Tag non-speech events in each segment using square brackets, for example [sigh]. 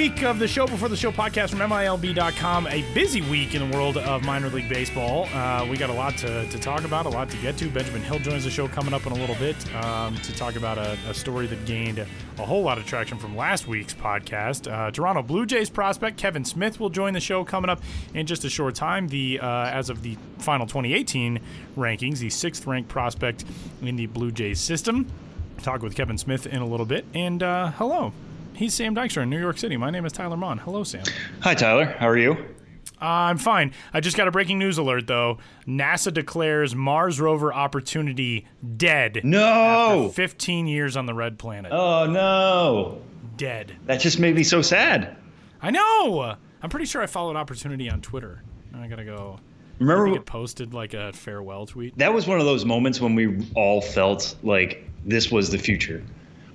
Week of the Show Before the Show podcast from MILB.com. A busy week in the world of minor league baseball. Uh, we got a lot to, to talk about, a lot to get to. Benjamin Hill joins the show coming up in a little bit um, to talk about a, a story that gained a whole lot of traction from last week's podcast. Uh, Toronto Blue Jays prospect Kevin Smith will join the show coming up in just a short time. The uh, As of the final 2018 rankings, the sixth ranked prospect in the Blue Jays system. Talk with Kevin Smith in a little bit. And uh, hello. He's Sam Dykstra in New York City. My name is Tyler Maun. Hello, Sam. Hi, Tyler. How are you? Uh, I'm fine. I just got a breaking news alert, though. NASA declares Mars rover opportunity dead. No. After 15 years on the red planet. Oh no. Dead. That just made me so sad. I know. I'm pretty sure I followed Opportunity on Twitter. I gotta go. Remember it posted like a farewell tweet. that was one of those moments when we all felt like this was the future.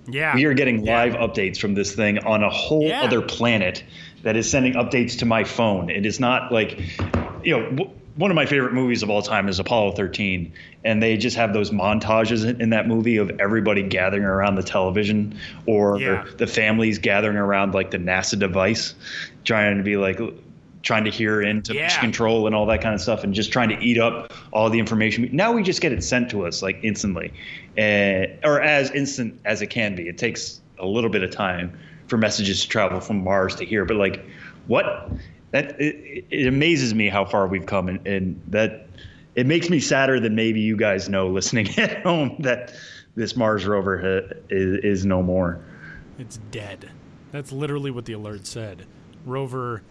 Yeah. We are getting live updates from this thing on a whole Yeah. other planet that is sending updates to my phone. It is not like, you know, w- one of my favorite movies of all time is Apollo 13, and they just have those montages in, in that movie of everybody gathering around the television or Yeah. the families gathering around like the NASA device, trying to be like trying to hear into Yeah. control and all that kind of stuff and just trying to eat up all the information. Now we just get it sent to us like instantly, uh, or as instant as it can be. It takes a little bit of time for messages to travel from Mars to here, but like what that it, it amazes me how far we've come and, and that it makes me sadder than maybe you guys know listening [laughs] at home that this Mars rover ha- is, is no more. It's dead. That's literally what the alert said. Rover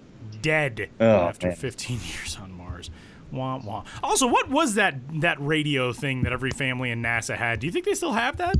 dead Oh, after man. 15 [laughs] years on Mars. Wah, wah. Also, what was that that radio thing that every family in NASA had? Do you think they still have that?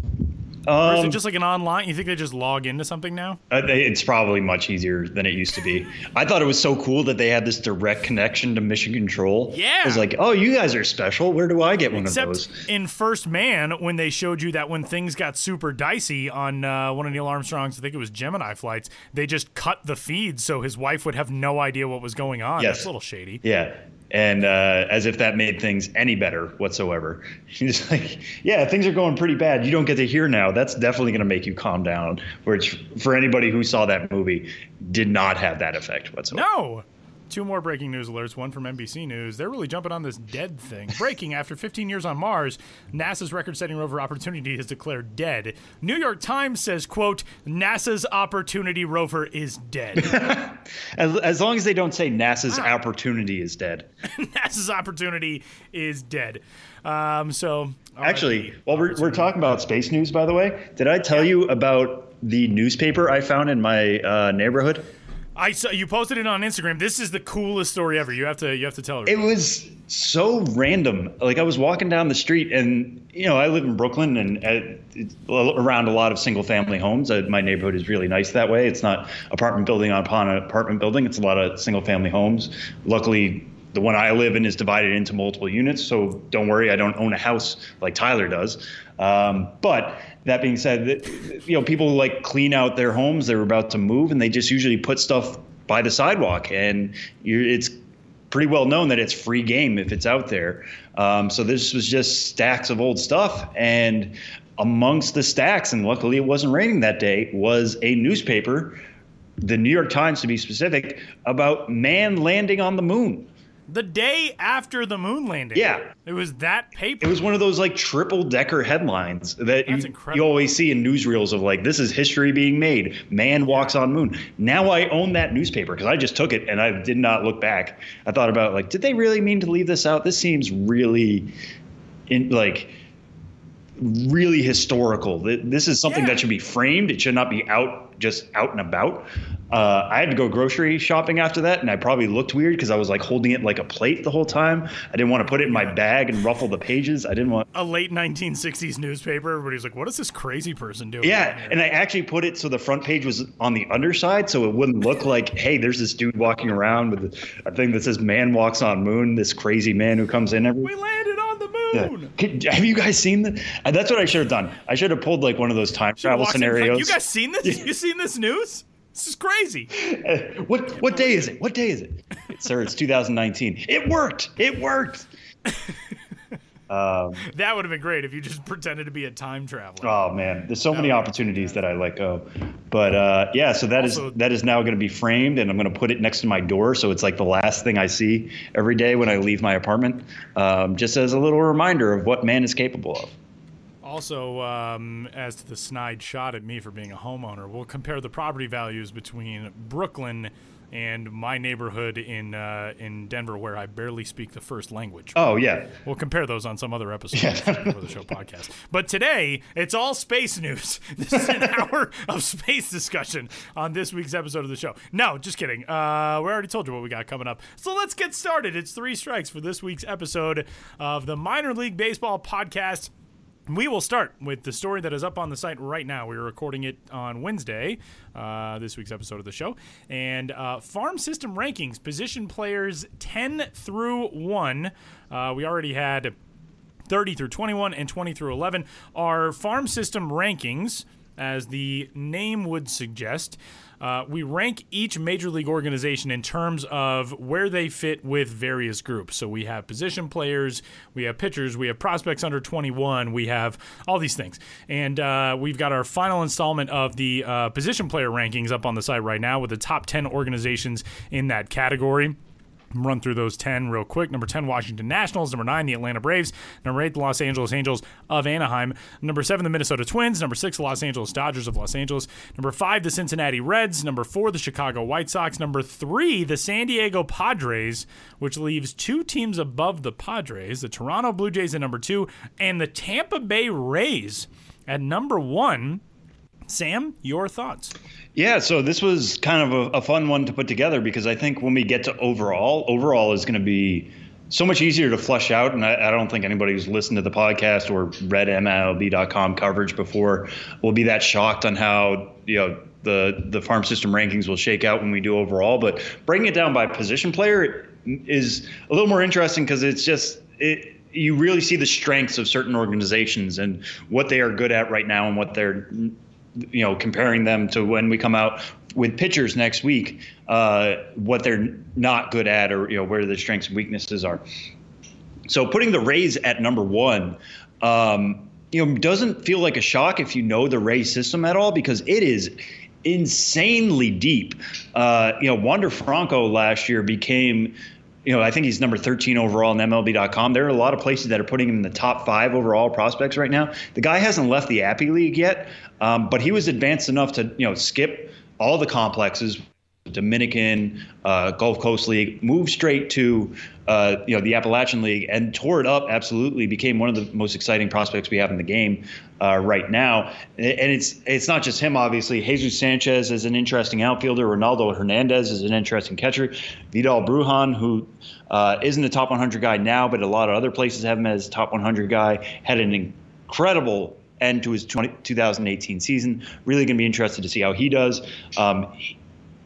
Or is Um, it just like an online? You think they just log into something now? Uh, It's probably much easier than it used to be. I thought it was so cool that they had this direct connection to mission control. Yeah. it was like, oh, you guys are special. Where do I get one of Except those? in First Man, when they showed you that when things got super dicey on uh, one of Neil Armstrong's, I think it was Gemini flights, they just cut the feed so his wife would have no idea what was going on. Yes. That's a little shady. Yeah. And uh, as if that made things any better whatsoever. [laughs] He's like, yeah, things are going pretty bad. You don't get to hear now. That's definitely going to make you calm down. Which, for anybody who saw that movie, did not have that effect whatsoever. No. Two more breaking news alerts, one from NBC News. They're really jumping on this dead thing. Breaking after 15 years on Mars, NASA's record-setting rover Opportunity is declared dead. New York Times says, quote, NASA's Opportunity rover is dead. [laughs] As, as long as they don't say NASA's opportunity is dead. [laughs] NASA's Opportunity is dead. Um, so Actually, while we're, we're talking about space news, by the way, did I tell you about the newspaper I found in my uh, neighborhood? I saw you posted it on Instagram. This is the coolest story ever. You have to you have to tell her. It was so random. Like I was walking down the street, and you know, I live in Brooklyn, and uh, it's around a lot of single-family homes. Uh, my neighborhood is really nice that way. It's not apartment building upon apartment building. It's a lot of single-family homes. Luckily, the one I live in is divided into multiple units, so don't worry, I don't own a house like Tyler does. Um, but that being said, you know, people like clean out their homes. They're about to move, and they just usually put stuff by the sidewalk, and it's pretty well known that it's free game if it's out there. Um, so this was just stacks of old stuff, and amongst the stacks, and luckily it wasn't raining that day, was a newspaper, the New York Times to be specific, about man landing on the moon. The day after the moon landing. Yeah. It was that paper. It was one of those like triple decker headlines that you, you always see in newsreels of like this is history being made. Man walks on moon. Now I own that newspaper because I just took it and I did not look back. I thought about like, did they really mean to leave this out? This seems really in like really historical. This is something Yeah. that should be framed. It should not be out just out and about. Uh, I had to go grocery shopping after that, and I probably looked weird because I was like holding it like a plate the whole time. I didn't want to put it in my bag and ruffle the pages. I didn't want. A late 1960s newspaper. Everybody's like, "What is this crazy person doing?" Yeah, and I actually put it so the front page was on the underside, so it wouldn't look like, hey, there's this dude walking around with a thing that says "Man walks on moon." This crazy man who comes in every. we landed on the Yeah. moon. Could- Have you guys seen that? Uh, That's what I should have done. I should have pulled like one of those time travel scenarios. you guys seen this? [laughs] You seen this news? This is crazy. [laughs] what what day is it? What day is it? Sir, it's 2019. It worked. It worked. [laughs] Um, [laughs] That would have been great if you just [laughs] pretended to be a time traveler. oh man, there's so many opportunities that I let go. But uh, yeah, so that is Also- that is now going to be framed, and I'm going to put it next to my door, so it's like the last thing I see every day when I leave my apartment, um, just as a little reminder of what man is capable of. Also, um, as to the snide shot at me for being a homeowner, we'll compare the property values between Brooklyn and my neighborhood in uh, in Denver, where I barely speak the first language. Oh yeah, We'll compare those on some other episode [laughs] of the show podcast. But today, it's all space news. [laughs] This is an [laughs] hour of space discussion on this week's episode of the show. No, just kidding. Uh, we already told you what we got coming up. So let's get started. It's three strikes for this week's episode of the Minor League Baseball podcast. We will start with the story that is up on the site right now. We are recording it on Wednesday, uh, this week's episode of the show. And uh, farm system rankings, position players 10 through 1. Uh, we already had 30 through 21 and 20 through 11 are farm system rankings, as the name would suggest. Uh, we rank each major league organization in terms of where they fit with various groups. So we have position players, we have pitchers, we have prospects under 21, we have all these things. And uh, we've got our final installment of the uh, position player rankings up on the site right now with the top 10 organizations in that category run through those 10 real quick. Number 10, Washington Nationals. Number 9, the Atlanta Braves. Number 8, the Los Angeles Angels of Anaheim. Number 7, the Minnesota Twins. Number 6, the Los Angeles Dodgers of Los Angeles. Number 5, the Cincinnati Reds. Number 4, the Chicago White Sox. Number 3, the San Diego Padres, which leaves two teams above the Padres the Toronto Blue Jays at number 2, and the Tampa Bay Rays at number 1. Sam, your thoughts? Yeah, so this was kind of a, a fun one to put together because I think when we get to overall, overall is going to be so much easier to flush out. And I, I don't think anybody who's listened to the podcast or read MLB.com coverage before will be that shocked on how, you know, the, the farm system rankings will shake out when we do overall. But breaking it down by position player is a little more interesting because it's just, it, you really see the strengths of certain organizations and what they are good at right now and what they're you know, comparing them to when we come out with pitchers next week, uh, what they're not good at or, you know, where their strengths and weaknesses are. So putting the Rays at number one, um, you know, doesn't feel like a shock if you know the Rays system at all because it is insanely deep. Uh, you know, Wander Franco last year became you know, I think he's number 13 overall in MLB.com. There are a lot of places that are putting him in the top five overall prospects right now. The guy hasn't left the Appy League yet, um, but he was advanced enough to, you know, skip all the complexes, Dominican, uh, Gulf Coast League, move straight to, uh, you know, the Appalachian League and tore it up. Absolutely, became one of the most exciting prospects we have in the game uh, right now. And it's it's not just him, obviously. Jesus Sanchez is an interesting outfielder. Ronaldo Hernandez is an interesting catcher. Vidal Brujan, who uh, isn't a top 100 guy now, but a lot of other places have him as top 100 guy, had an incredible end to his 20, 2018 season. Really going to be interested to see how he does. Um,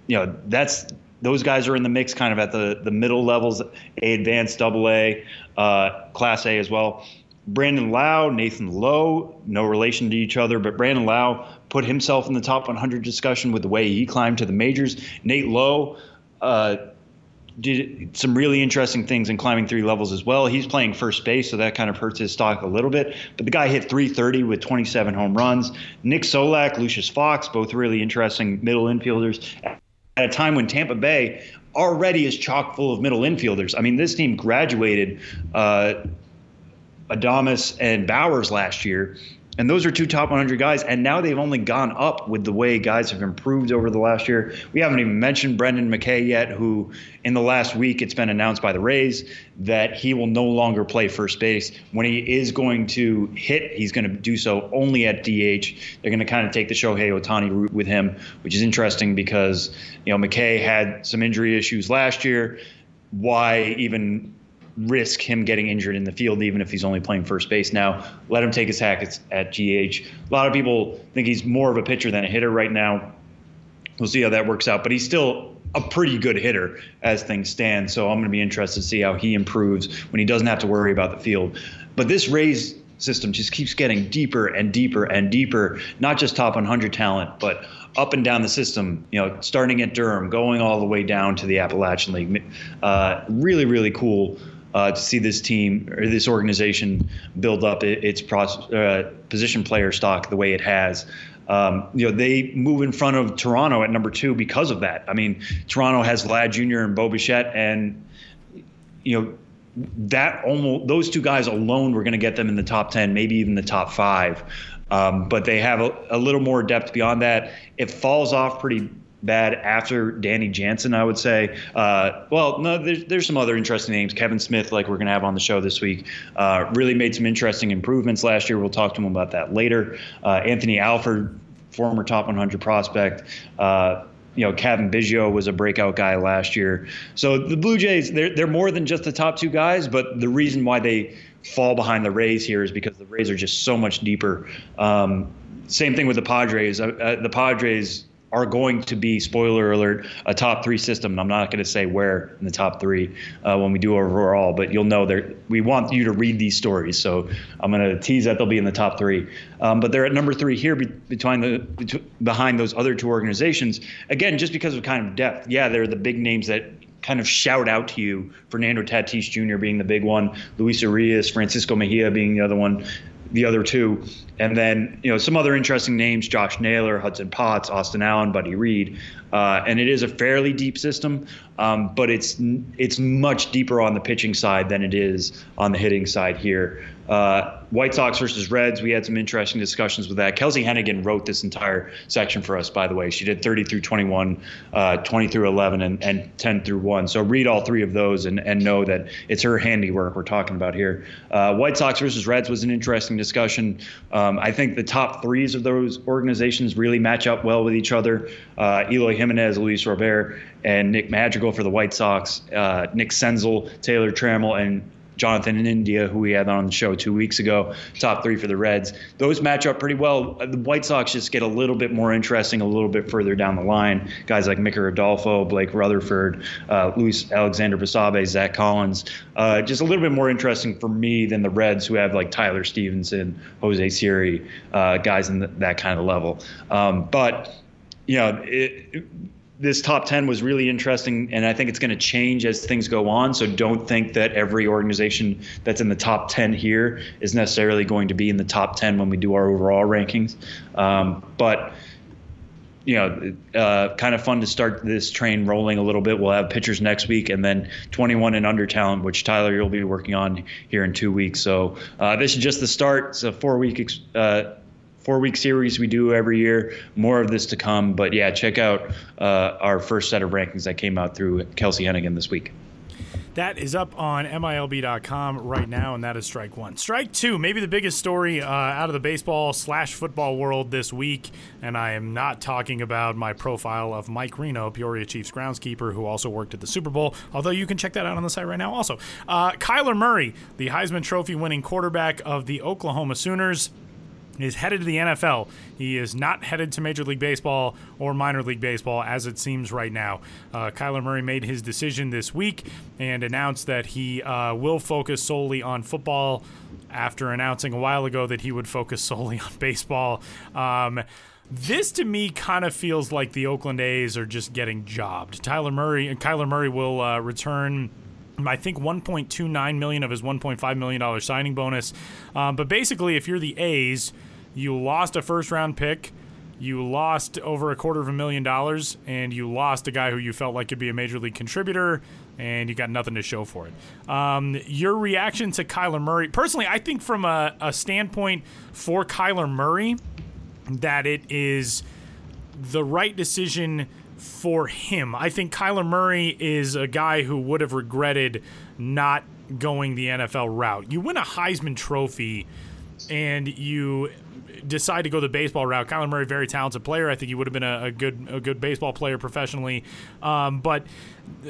you know, that's those guys are in the mix, kind of at the the middle levels, A advanced, double A, uh, Class A as well. Brandon Lowe, Nathan Lowe, no relation to each other, but Brandon Lowe put himself in the top 100 discussion with the way he climbed to the majors. Nate Lowe. Uh, did some really interesting things in climbing three levels as well. He's playing first base, so that kind of hurts his stock a little bit. But the guy hit 330 with 27 home runs. Nick Solak, Lucius Fox, both really interesting middle infielders at a time when Tampa Bay already is chock full of middle infielders. I mean, this team graduated uh, Adames and Bauers last year. And those are two top 100 guys. And now they've only gone up with the way guys have improved over the last year. We haven't even mentioned Brendan McKay yet, who in the last week it's been announced by the Rays that he will no longer play first base. When he is going to hit, he's going to do so only at DH. They're going to kind of take the Shohei Ohtani route with him, which is interesting because, you know, McKay had some injury issues last year. Why even risk him getting injured in the field, even if he's only playing first base now. Let him take his hack at, at DH. A lot of people think he's more of a pitcher than a hitter right now. We'll see how that works out, but he's still a pretty good hitter as things stand. So I'm going to be interested to see how he improves when he doesn't have to worry about the field. But this Rays system just keeps getting deeper and deeper and deeper, not just top 100 talent, but up and down the system, you know, starting at Durham, going all the way down to the Appalachian League. Uh, really, really cool uh, to see this team or this organization build up its uh, position player stock the way it has. Um, you know, they move in front of Toronto at number two because of that. I mean, Toronto has Vlad Jr. and Bo Bichette, and you know that almost those two guys alone were going to get them in the top ten, maybe even the top five. Um, but they have a, a, little more depth beyond that. It falls off pretty bad after Danny Jansen, I would say. Uh, well, no, there's, there's some other interesting names. Kevin Smith, like we're going to have on the show this week, uh, really made some interesting improvements last year. We'll talk to him about that later. Uh, Anthony Alford, former top 100 prospect. Uh, you know, Cavan Biggio was a breakout guy last year. So the Blue Jays, they're, they're more than just the top two guys, but the reason why they fall behind the Rays here is because the Rays are just so much deeper. Um, same thing with the Padres. Uh, uh, the Padres are going to be spoiler alert a top three system. And I'm not going to say where in the top three uh, when we do overall, but you'll know that we want you to read these stories. So I'm going to tease that they'll be in the top three. Um, but they're at number three here be- between the behind those other two organizations. Again, just because of kind of depth. Yeah, they're the big names that kind of shout out to you. Fernando Tatis Jr. being the big one, Luis Urias, Francisco Mejia being the other one the other two. And then, you know, some other interesting names Josh Naylor, Hudson Potts, Austin Allen, Buddy Reed. Uh, and it is a fairly deep system, um, but it's it's much deeper on the pitching side than it is on the hitting side here. Uh, White Sox versus Reds, we had some interesting discussions with that. Kelsie Heneghan wrote this entire section for us, by the way. She did 30 through 21, uh, 20 through 11, and, and 10 through 1. So read all three of those and, and know that it's her handiwork we're talking about here. Uh, White Sox versus Reds was an interesting discussion. Um, I think the top threes of those organizations really match up well with each other. Uh, Eloy Jimenez, Luis Robert, and Nick Madrigal for the White Sox, uh, Nick Senzel, Taylor Trammell, and Jonathan in India, who we had on the show two weeks ago, top three for the Reds. Those match up pretty well. The White Sox just get a little bit more interesting a little bit further down the line. Guys like Micker Adolfo, Blake Rutherford, uh, Luis Alexander Basabe, Zach Collins. Uh, just a little bit more interesting for me than the Reds, who have like Tyler Stephenson, Jose Siri, uh, guys in the, that kind of level. Um, but you know, it, this top 10 was really interesting and i think it's going to change as things go on so don't think that every organization that's in the top 10 here is necessarily going to be in the top 10 when we do our overall rankings um, but you know, uh, kind of fun to start this train rolling a little bit. We'll have pitchers next week, and then 21 and under talent, which Tyler you'll be working on here in two weeks. So uh, this is just the start. It's a four week uh, four week series we do every year. More of this to come. But yeah, check out uh, our first set of rankings that came out through Kelsie Heneghan this week. That is up on MILB.com right now, and that is strike one. Strike two, maybe the biggest story uh, out of the baseball slash football world this week, and I am not talking about my profile of Mike Reno, Peoria Chiefs groundskeeper, who also worked at the Super Bowl, although you can check that out on the site right now also. Uh, Kyler Murray, the Heisman Trophy winning quarterback of the Oklahoma Sooners, is headed to the NFL. He is not headed to Major League Baseball or minor league baseball as it seems right now. Uh, Kyler Murray made his decision this week and announced that he uh, will focus solely on football after announcing a while ago that he would focus [laughs] solely on baseball. Um, this to me kind of feels like the Oakland A's are just getting jobbed. Tyler Murray and Kyler Murray will uh, return I think 1.29 million of his 1.5 million dollar signing bonus. Um, but basically, if you're the A's, you lost a first round pick. you lost over a quarter of a million dollars, and you lost a guy who you felt like could be a major league contributor, and you got nothing to show for it. Um, your reaction to Kyler Murray, personally, I think from a, a standpoint for Kyler Murray, that it is the right decision for him. I think Kyler Murray is a guy who would have regretted not going the NFL route. You win a Heisman Trophy and you decide to go the baseball route. Kyler Murray, very talented player. I think he would have been a, a good a good baseball player professionally. Um, but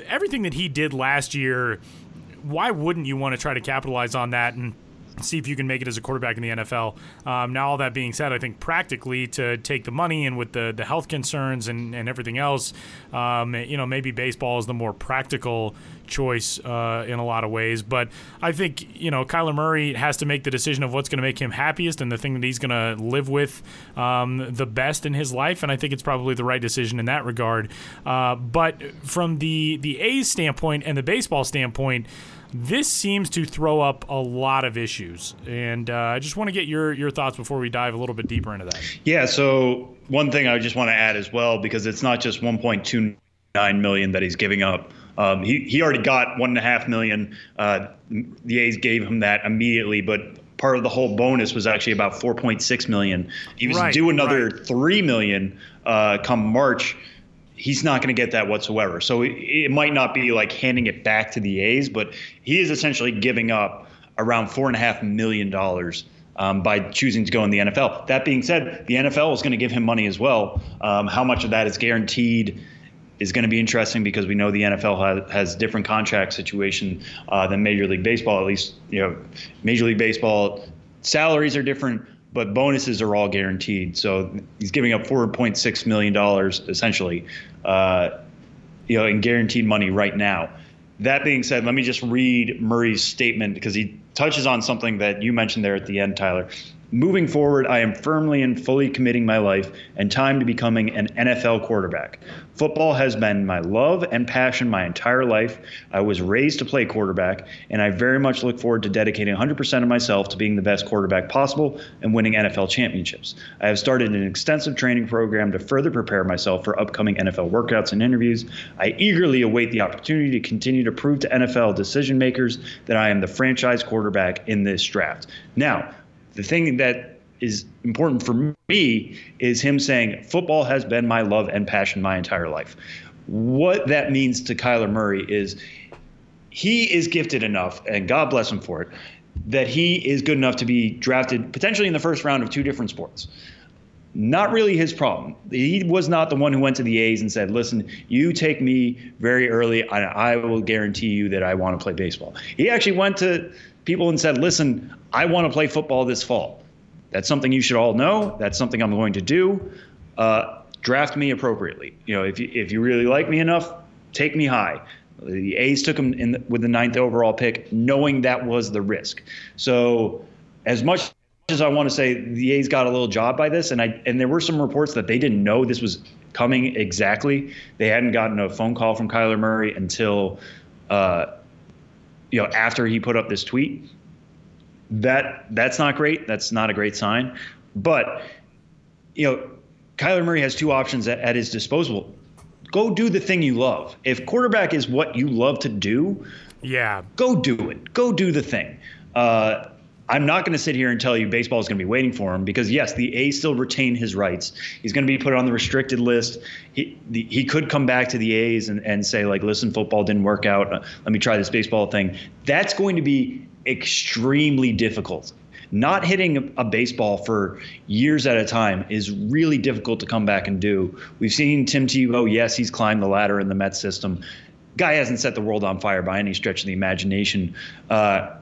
everything that he did last year, why wouldn't you want to try to capitalize on that and see if you can make it as a quarterback in the NFL. Um, now, all that being said, I think practically to take the money and with the, the health concerns and, and everything else, um, you know, maybe baseball is the more practical choice uh, in a lot of ways. But I think, you know, Kyler Murray has to make the decision of what's going to make him happiest and the thing that he's going to live with um, the best in his life. And I think it's probably the right decision in that regard. Uh, but from the, the A's standpoint and the baseball standpoint, this seems to throw up a lot of issues, and uh, I just want to get your your thoughts before we dive a little bit deeper into that. Yeah. So one thing I just want to add as well, because it's not just 1.29 million that he's giving up. Um, he he already got one and a half million. Uh, the A's gave him that immediately, but part of the whole bonus was actually about 4.6 million. He was right, due another right. three million uh, come March he's not going to get that whatsoever. So it, it, might not be like handing it back to the A's, but he is essentially giving up around four and a half million dollars. Um, by choosing to go in the NFL. That being said, the NFL is going to give him money as well. Um, how much of that is guaranteed is going to be interesting because we know the NFL has, has different contract situation uh, than Major League Baseball. At least, you know, Major League Baseball salaries are different, but bonuses are all guaranteed. So he's giving up 4.6 million dollars essentially, uh, you know, in guaranteed money right now. That being said, let me just read Murray's statement because he touches on something that you mentioned there at the end, Tyler. Moving forward, I am firmly and fully committing my life and time to becoming an NFL quarterback. Football has been my love and passion my entire life. I was raised to play quarterback, and I very much look forward to dedicating 100% of myself to being the best quarterback possible and winning NFL championships. I have started an extensive training program to further prepare myself for upcoming NFL workouts and interviews. I eagerly await the opportunity to continue to prove to NFL decision makers that I am the franchise quarterback in this draft. Now, the thing that is important for me is him saying football has been my love and passion my entire life. What that means to Kyler Murray is he is gifted enough, and God bless him for it, that he is good enough to be drafted potentially in the first round of two different sports. Not really his problem. He was not the one who went to the A's and said, "Listen, you take me very early, and I will guarantee you that I want to play baseball." He actually went to people and said, listen, I want to play football this fall. That's something you should all know. That's something I'm going to do. Uh, draft me appropriately. You know, if you, if you really like me enough, take me high. The A's took him in the, with the ninth overall pick, knowing that was the risk. So, as much as I want to say the A's got a little job by this, and I and there were some reports that they didn't know this was coming exactly. They hadn't gotten a phone call from Kyler Murray until uh, you know, after he put up this tweet, that that's not great. That's not a great sign. But you know, Kyler Murray has two options at, at his disposal. Go do the thing you love. If quarterback is what you love to do, yeah, go do it. Go do the thing. Uh, I'm not going to sit here and tell you baseball is going to be waiting for him because yes, the A's still retain his rights. He's going to be put on the restricted list. He the, he could come back to the A's and, and say like, listen, football didn't work out. Uh, let me try this baseball thing. That's going to be extremely difficult. Not hitting a, baseball for years at a time is really difficult to come back and do. We've seen Tim Tebow. Yes, he's climbed the ladder in the Mets system. Guy hasn't set the world on fire by any stretch of the imagination. Uh,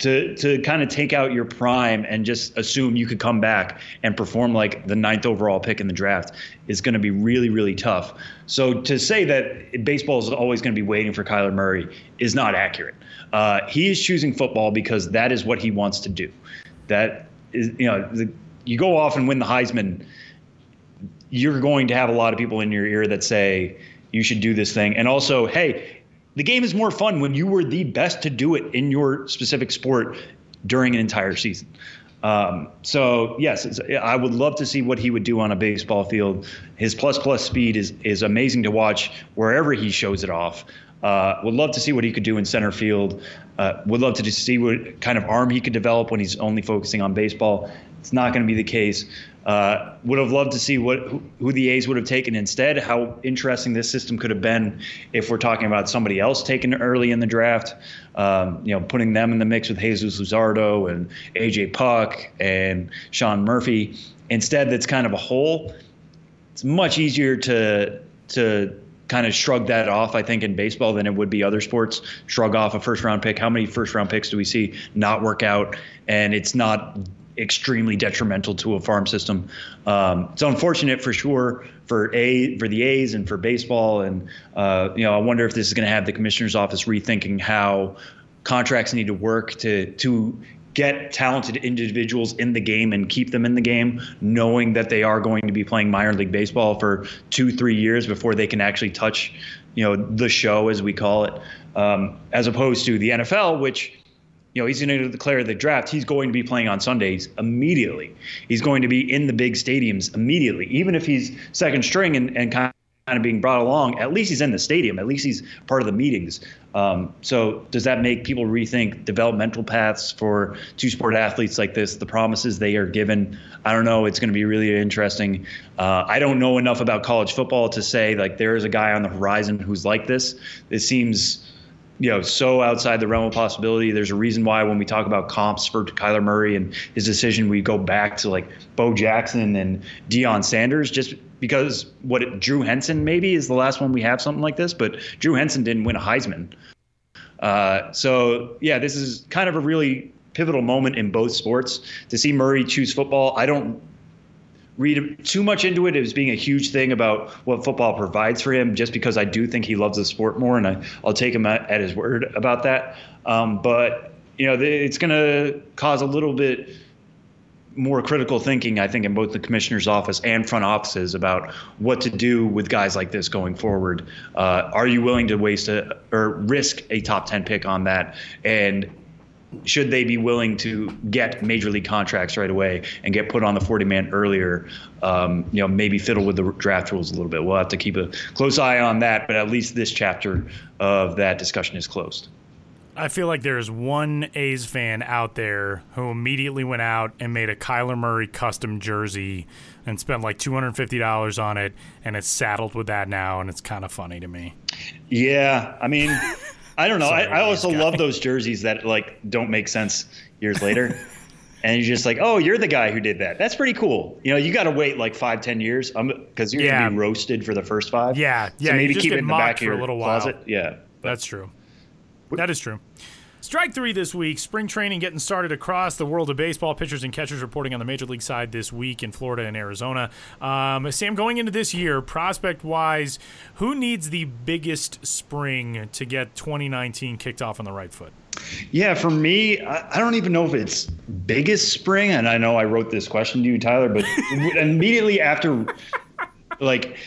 to to kind of take out your prime and just assume you could come back and perform like the ninth overall pick in the draft is going to be really really tough. So to say that baseball is always going to be waiting for Kyler Murray is not accurate. Uh, he is choosing football because that is what he wants to do. That is you know the, you go off and win the Heisman. You're going to have a lot of people in your ear that say you should do this thing, and also, hey, the game is more fun when you were the best to do it in your specific sport during an entire season. Um, so yes, I would love to see what he would do on a baseball field. His plus plus speed is is amazing to watch wherever he shows it off. Uh, would love to see what he could do in center field. Uh, would love to see what kind of arm he could develop when he's only focusing on baseball. It's not going to be the case. Uh, would have loved to see what who, who, the A's would have taken instead. How interesting this system could have been if we're talking about somebody else taken early in the draft. Um, you know, putting them in the mix with Jesus Luzardo and AJ Puk and Sean Murphy. Instead, that's kind of a hole. It's much easier to to kind of shrug that off, I think, in baseball than it would be other sports. Shrug off a first round pick. How many first round picks do we see not work out? And it's not extremely detrimental to a farm system. Um, it's unfortunate for sure for a for the A's and for baseball. And uh, you know, I wonder if this is going to have the commissioner's office rethinking how contracts need to work to to get talented individuals in the game and keep them in the game, knowing that they are going to be playing minor league baseball for two, three years before they can actually touch, you know, the show as we call it, um, as opposed to the NFL, which you know, he's going to declare the draft. He's going to be playing on Sundays immediately. He's going to be in the big stadiums immediately. Even if he's second string and, and kind of being brought along, at least he's in the stadium. At least he's part of the meetings. Um, so does that make people rethink developmental paths for two sport athletes like this, the promises they are given? I don't know. It's going to be really interesting. Uh, I don't know enough about college football to say like there is a guy on the horizon who's like this. It seems you know so outside the realm of possibility. There's a reason why when we talk about comps for Kyler Murray and his decision, we go back to like Bo Jackson and Deion Sanders, just because what it, Drew Henson maybe is the last one we have something like this, but Drew Henson didn't win a Heisman. Uh, so yeah, this is kind of a really pivotal moment in both sports to see Murray choose football. I don't read too much into it as being a huge thing about what football provides for him, just because I do think he loves the sport more, and I, will take him at, at, his word about that. Um, but you know, it's going to cause a little bit more critical thinking, I think, in both the commissioner's office and front offices about what to do with guys like this going forward. Uh, are you willing to waste a or risk a top ten pick on that? And should they be willing to get major league contracts right away and get put on the 40 man earlier, um, you know, maybe fiddle with the draft rules a little bit. We'll have to keep a close eye on that, but at least this chapter of that discussion is closed. I feel like there's one A's fan out there who immediately went out and made a Kyler Murray custom jersey and spent like $250 on it, and it's saddled with that now, and it's kind of funny to me. Yeah, I mean. I don't know. Sorry, I, I also love those jerseys that like don't make sense years later. [laughs] and you're just like, oh, you're the guy who did that. That's pretty cool. You know, you got to wait like five, ten years because you're yeah. gonna be roasted for the first five. Yeah, yeah. So maybe keep it in the back of your a little while. closet. While. Yeah, that's true. That is true. Strike three this week. Spring training getting started across the world of baseball. Pitchers and catchers reporting on the major league side this week in Florida and Arizona. Um, Sam, going into this year, prospect wise, who needs the biggest spring to get 2019 kicked off on the right foot? Yeah, for me, I, don't even know if it's biggest spring. And I know I wrote this question to you, Tyler, but [laughs] immediately after, like,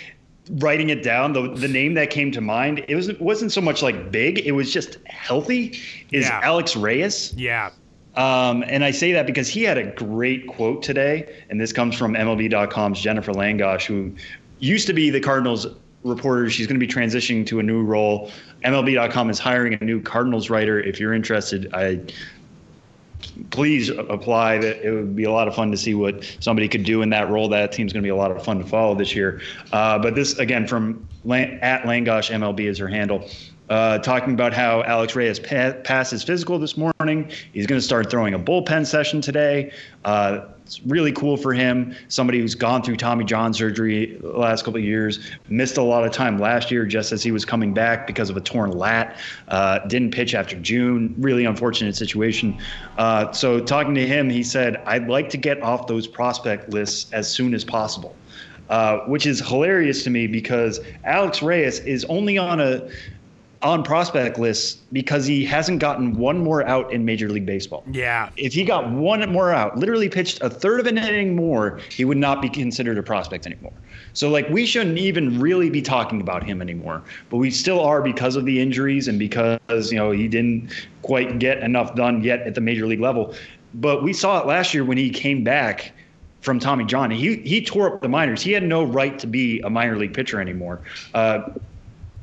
writing it down, the the name that came to mind, it was it wasn't so much like big, it was just healthy. Is yeah. Alex Reyes? Yeah. Um, and I say that because he had a great quote today, and this comes from MLB.com's Jenifer Langosch, who used to be the Cardinals reporter. She's going to be transitioning to a new role. MLB.com is hiring a new Cardinals writer. If you're interested, I please apply. That it would be a lot of fun to see what somebody could do in that role. That team's going to be a lot of fun to follow this year. Uh, but this again from at Langosch MLB is her handle. Uh, talking about how Alex Reyes pa- passed his physical this morning. He's going to start throwing a bullpen session today. Uh, it's really cool for him. Somebody who's gone through Tommy John surgery the last couple of years, missed a lot of time last year just as he was coming back because of a torn lat. Uh, didn't pitch after June. Really unfortunate situation. Uh, so talking to him, he said, "I'd like to get off those prospect lists as soon as possible." Uh, which is hilarious to me because Alex Reyes is only on a on prospect lists because he hasn't gotten one more out in Major League Baseball. Yeah. If he got one more out, literally pitched a third of an inning more, he would not be considered a prospect anymore. So like we shouldn't even really be talking about him anymore, but we still are because of the injuries and because you know he didn't quite get enough done yet at the major league level. but we saw it last year when he came back from Tommy John. He he tore up the minors. He had no right to be a minor league pitcher anymore. Uh,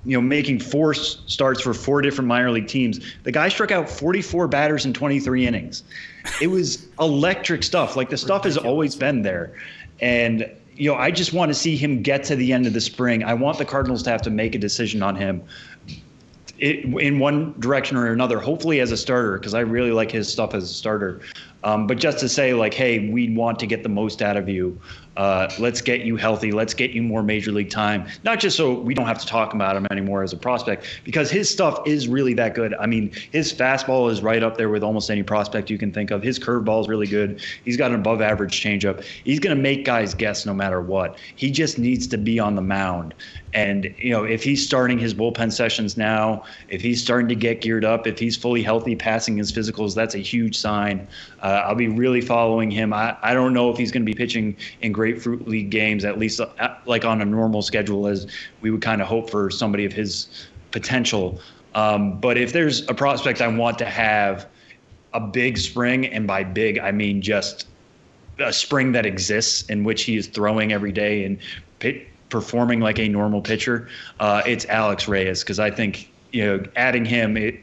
you know, making four starts for four different minor league teams. The guy struck out 44 batters in 23 innings. It was electric stuff. Like the stuff has always been there. And you know, I just want to see him get to the end of the spring. I want the Cardinals to have to make a decision on him it, in one direction or another, hopefully as a starter, because I really like his stuff as a starter. Um, but just to say, like, hey, we want to get the most out of you. Uh, let's get you healthy. Let's get you more major league time. Not just so we don't have to talk about him anymore as a prospect, because his stuff is really that good. I mean, his fastball is right up there with almost any prospect you can think of. His curveball is really good. He's got an above average changeup. He's going to make guys guess no matter what. He just needs to be on the mound. And, you know, if he's starting his bullpen sessions now, if he's starting to get geared up, if he's fully healthy, passing his physicals, that's a huge sign. Uh, I'll be really following him. I, I don't know if he's going to be pitching in Grapefruit League games, at least uh, like on a normal schedule, as we would kind of hope for somebody of his potential. Um, but if there's a prospect I want to have a big spring, and by big, I mean just a spring that exists in which he is throwing every day and pit, performing like a normal pitcher, uh, it's Alex Reyes because I think you know adding him, it,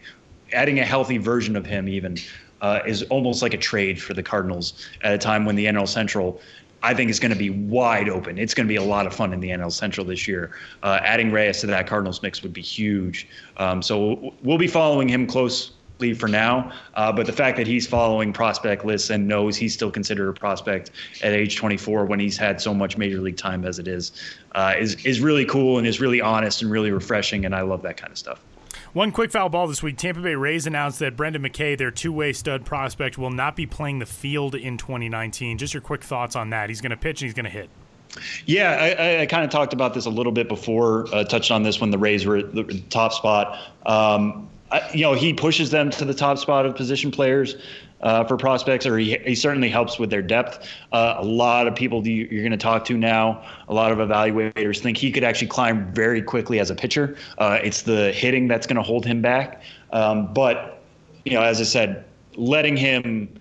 adding a healthy version of him even uh, is almost like a trade for the Cardinals at a time when the NL Central. I think is going to be wide open. It's going to be a lot of fun in the NL Central this year. Uh, adding Reyes to that Cardinals mix would be huge. Um, so we'll be following him closely for now. Uh, but the fact that he's following prospect lists and knows he's still considered a prospect at age 24 when he's had so much major league time as it is, uh, is is really cool and is really honest and really refreshing. And I love that kind of stuff. One quick foul ball this week. Tampa Bay Rays announced that Brendan McKay, their two-way stud prospect, will not be playing the field in 2019. Just your quick thoughts on that. He's going to pitch and he's going to hit. Yeah, I, I, kind of talked about this a little bit before. Uh, touched on this when the Rays were at the top spot. Um, you know, he pushes them to the top spot of position players uh, for prospects, or he, he certainly helps with their depth. Uh, a lot of people you're going to talk to now, a lot of evaluators think he could actually climb very quickly as a pitcher. Uh, it's the hitting that's going to hold him back. Um, but, you know, as I said, letting him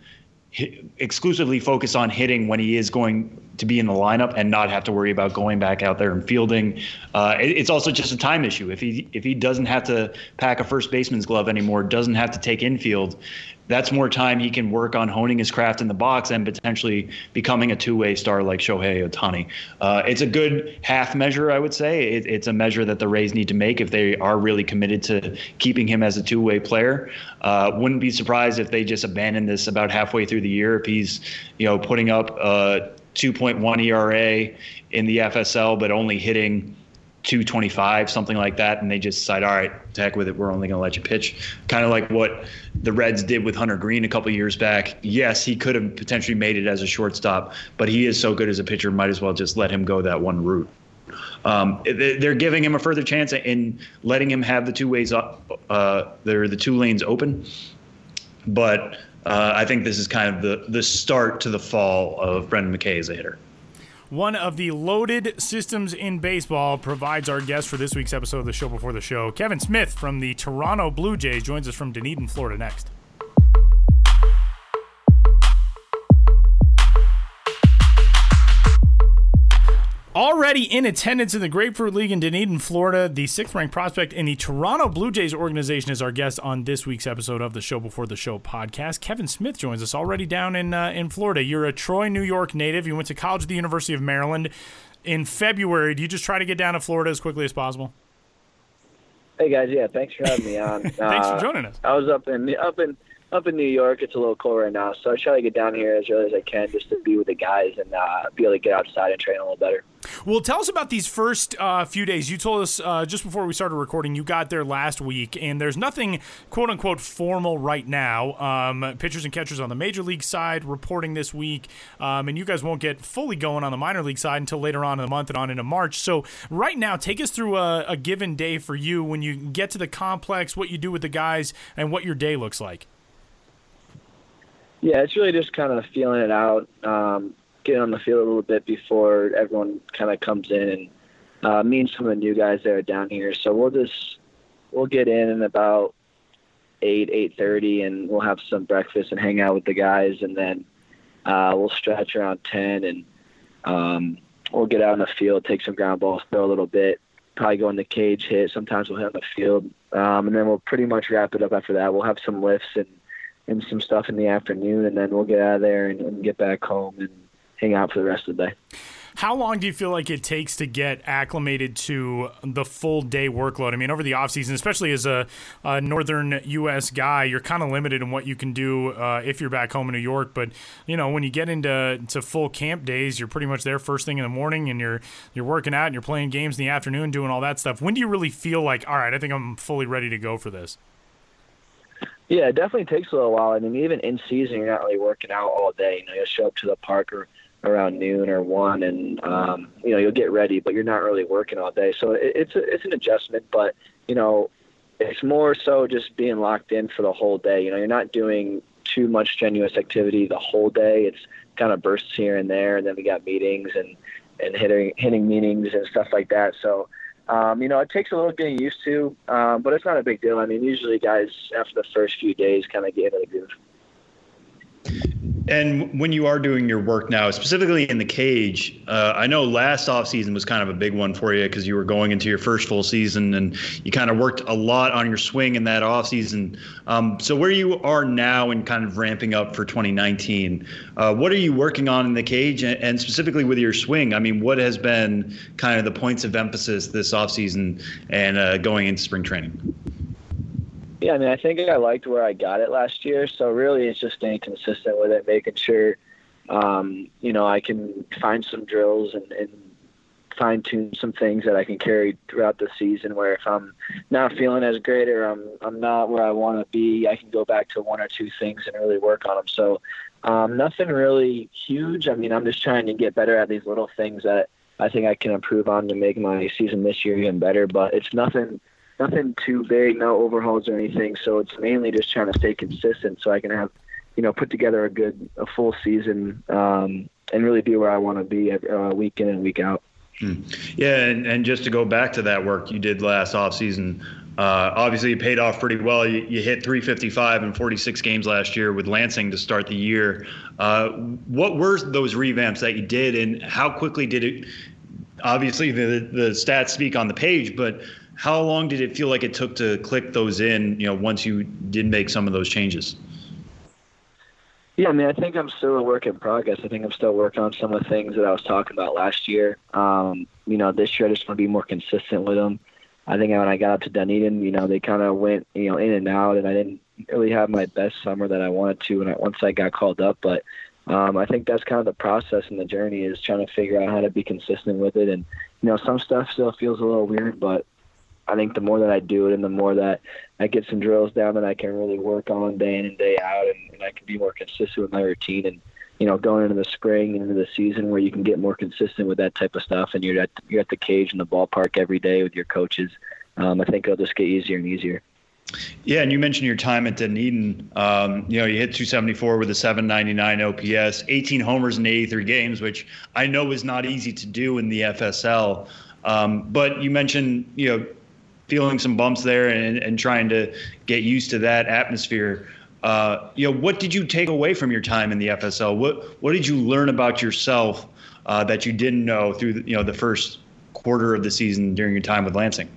exclusively focus on hitting when he is going to be in the lineup and not have to worry about going back out there and fielding. Uh, it, it's also just a time issue. If he if he doesn't have to pack a first baseman's glove anymore, doesn't have to take infield, that's more time he can work on honing his craft in the box and potentially becoming a two-way star like Shohei Ohtani. Uh, it's a good half measure, I would say. It, it's a measure that the Rays need to make if they are really committed to keeping him as a two-way player. Uh, wouldn't be surprised if they just abandon this about halfway through the year if he's, you know, putting up a 2.1 ERA in the FSL, but only hitting 225, something like that, and they just decide, all right, to heck with it, we're only going to let you pitch. Kind of like what the Reds did with Hunter Greene a couple years back. Yes, he could have potentially made it as a shortstop, but he is so good as a pitcher, might as well just let him go that one route. Um, they're giving him a further chance in letting him have the two ways, up, uh, they're the two lanes open. But uh, I think this is kind of the the start to the fall of Brendan McKay as a hitter. One of the loaded systems in baseball provides our guest for this week's episode of the show before the show. Kevin Smith from the Toronto Blue Jays joins us from Dunedin, Florida next. Already in attendance in the Grapefruit League in Dunedin, Florida, the sixth ranked prospect in the Toronto Blue Jays organization is our guest on this week's episode of the Show Before the Show podcast. Kevin Smith joins us already down in uh, in Florida. You're a Troy, New York native. You went to college at the University of Maryland. In February, do you just try to get down to Florida as quickly as possible? Hey guys, yeah, thanks for having me on. [laughs] thanks uh, for joining us. I was up in up in up in New York. It's a little cold right now, so I try to get down here as early as I can just to be with the guys and uh, be able to get outside and train a little better. Well, tell us about these first uh, few days. You told us uh, just before we started recording, you got there last week, and there's nothing "quote unquote" formal right now. Um, pitchers and catchers on the major league side reporting this week, um, and you guys won't get fully going on the minor league side until later on in the month and on into March. So, right now, take us through a, a given day for you when you get to the complex, what you do with the guys, and what your day looks like. Yeah, it's really just kind of feeling it out, um, getting on the field a little bit before everyone kind of comes in and uh, meeting some of the new guys that are down here. So we'll just we'll get in in about eight, eight thirty, and we'll have some breakfast and hang out with the guys, and then uh, we'll stretch around ten, and um, we'll get out in the field, take some ground balls, throw a little bit, probably go in the cage, hit. Sometimes we'll hit on the field, um, and then we'll pretty much wrap it up after that. We'll have some lifts and and some stuff in the afternoon, and then we'll get out of there and, and get back home and hang out for the rest of the day. How long do you feel like it takes to get acclimated to the full day workload? I mean, over the offseason, especially as a, a, northern U.S. guy, you're kind of limited in what you can do uh, if you're back home in New York. But you know, when you get into to full camp days, you're pretty much there first thing in the morning, and you're you're working out and you're playing games in the afternoon, doing all that stuff. When do you really feel like, all right, I think I'm fully ready to go for this? Yeah, it definitely takes a little while. I mean, even in season, you're not really working out all day. You know, you'll show up to the park or around noon or one, and um, you know you'll get ready, but you're not really working all day. So it, it's a, it's an adjustment, but you know it's more so just being locked in for the whole day. You know, you're not doing too much strenuous activity the whole day. It's kind of bursts here and there, and then we got meetings and and hitting hitting meetings and stuff like that. So. Um, you know, it takes a little getting used to, um, but it's not a big deal. I mean, usually guys after the first few days kind of get into the groove. And when you are doing your work now, specifically in the cage, uh, I know last offseason was kind of a big one for you because you were going into your first full season and you kind of worked a lot on your swing in that offseason. Um, so, where you are now and kind of ramping up for 2019, uh, what are you working on in the cage and, and, specifically with your swing? I mean, what has been kind of the points of emphasis this offseason and uh, going into spring training? Yeah, I mean, I think I liked where I got it last year. So really, it's just staying consistent with it, making sure, um, you know, I can find some drills and, and fine tune some things that I can carry throughout the season. Where if I'm not feeling as great or I'm I'm not where I want to be, I can go back to one or two things and really work on them. So um, nothing really huge. I mean, I'm just trying to get better at these little things that I think I can improve on to make my season this year even better. But it's nothing nothing too big, no overhauls or anything. So it's mainly just trying to stay consistent so I can have, you know, put together a good, a full season um, and really be where I want to be uh, week in and week out. Hmm. Yeah, and, and just to go back to that work you did last offseason, uh, obviously it paid off pretty well. You, you, hit 355 in 46 games last year with Lansing to start the year. Uh, what were those revamps that you did, and how quickly did it? Obviously, the the stats speak on the page, but how long did it feel like it took to click those in? You know, once you did make some of those changes. Yeah, I mean, I think I'm still a work in progress. I think I'm still working on some of the things that I was talking about last year. Um, you know, this year I just want to be more consistent with them. I think when I got up to Dunedin, you know, they kind of went, you know, in and out, and I didn't really have my best summer that I wanted to. And I, once I got called up, but um, I think that's kind of the process and the journey is trying to figure out how to be consistent with it. And you know, some stuff still feels a little weird, but I think the more that I do it and the more that I get some drills down that I can really work on day in and day out and, and I can be more consistent with my routine and you know going into the spring and into the season where you can get more consistent with that type of stuff and you're at you're at the cage in the ballpark every day with your coaches um, I think it'll just get easier and easier. Yeah, and you mentioned your time at Dunedin. Um, you know, you hit 274 with a 799 OPS, 18 homers in 83 games, which I know is not easy to do in the FSL. Um, but you mentioned, you know, feeling some bumps there and, and trying to get used to that atmosphere. Uh, you know, what did you take away from your time in the FSL? What what did you learn about yourself uh, that you didn't know through the, you know the first quarter of the season during your time with Lansing?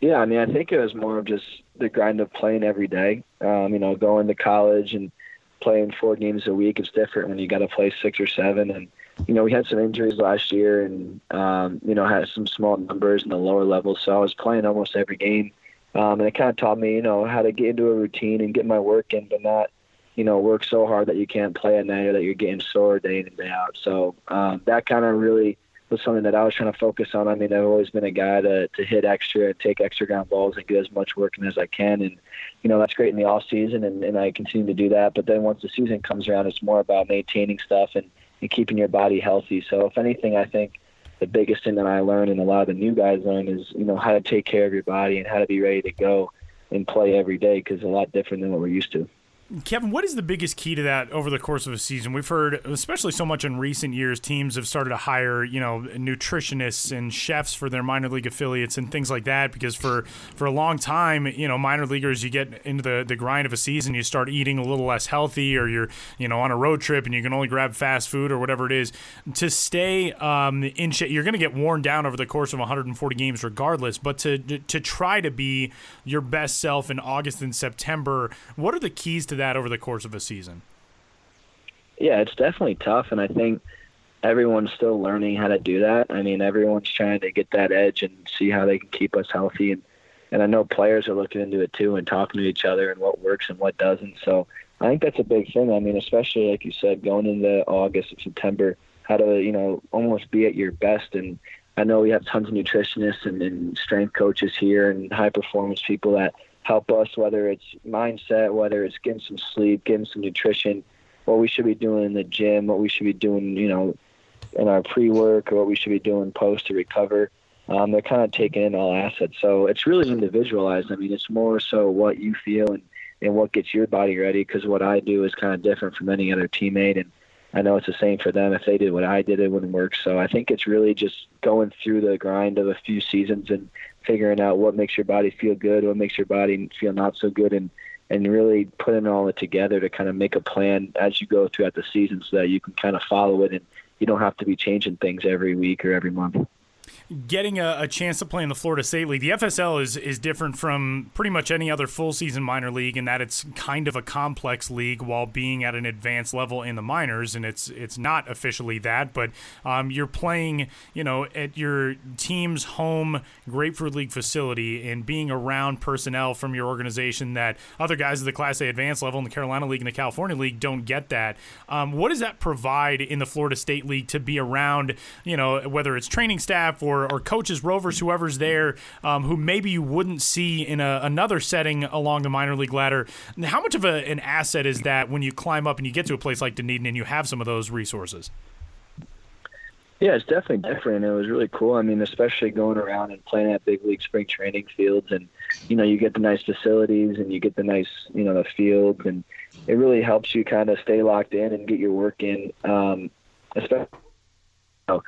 Yeah, I mean, I think it was more of just the grind of playing every day. Um, you know, going to college and playing four games a week is different when you got to play six or seven and you know, we had some injuries last year and, um, you know, had some small numbers in the lower levels. So I was playing almost every game. Um, and it kind of taught me, you know, how to get into a routine and get my work in, but not, you know, work so hard that you can't play at night or that you're getting sore day in and day out. So um, that kind of really was something that I was trying to focus on. I mean, I've always been a guy to, to hit extra take extra ground balls and get as much work in as I can. And, you know, that's great in the off season and, and I continue to do that. But then once the season comes around, it's more about maintaining stuff and, and keeping your body healthy. So if anything, I think the biggest thing that I learned and a lot of the new guys learn is you know how to take care of your body and how to be ready to go and play every day because it's a lot different than what we're used to. Kevin, what is the biggest key to that over the course of a season? We've heard, especially so much in recent years, teams have started to hire, you know, nutritionists and chefs for their minor league affiliates and things like that. Because for for a long time, you know, minor leaguers, you get into the the grind of a season, you start eating a little less healthy, or you're, you know, on a road trip and you can only grab fast food or whatever it is. To stay um, in shape, you're going to get worn down over the course of 140 games, regardless. But to to try to be your best self in August and September, what are the keys to that over the course of a season? Yeah, it's definitely tough, and I think everyone's still learning how to do that. I mean, everyone's trying to get that edge and see how they can keep us healthy, and and I know players are looking into it too and talking to each other and what works and what doesn't. So I think that's a big thing. I mean, especially like you said, going into August and September, how to you know almost be at your best and I know we have tons of nutritionists and, and strength coaches here and high performance people that help us, whether it's mindset, whether it's getting some sleep, getting some nutrition, what we should be doing in the gym, what we should be doing, you know, in our pre-work or what we should be doing post to recover. Um, they're kind of taking in all assets. So it's really individualized. I mean, it's more so what you feel and, and what gets your body ready because what I do is kind of different from any other teammate. And I know it's the same for them. If they did what I did, it wouldn't work. So I think it's really just going through the grind of a few seasons and figuring out what makes your body feel good, what makes your body feel not so good, and and really putting all it together to kind of make a plan as you go throughout the season so that you can kind of follow it and you don't have to be changing things every week or every month getting a, a, chance to play in the Florida State League. The FSL is is different from pretty much any other full season minor league in that it's kind of a complex league while being at an advanced level in the minors, and it's it's not officially that, but um, you're playing, you know, at your team's home Grapefruit League facility and being around personnel from your organization that other guys at the Class A advanced level in the Carolina League and the California League don't get that. Um, what does that provide in the Florida State League to be around, you know, whether it's training staff or or, coaches, rovers, whoever's there, um, who maybe you wouldn't see in a, another setting along the minor league ladder. How much of a, an asset is that when you climb up and you get to a place like Dunedin and you have some of those resources? Yeah, it's definitely different. It was really cool. I mean, especially going around and playing at big league spring training fields, and you know, you get the nice facilities and you get the nice, you know, the fields, and it really helps you kind of stay locked in and get your work in. Um, especially, you know,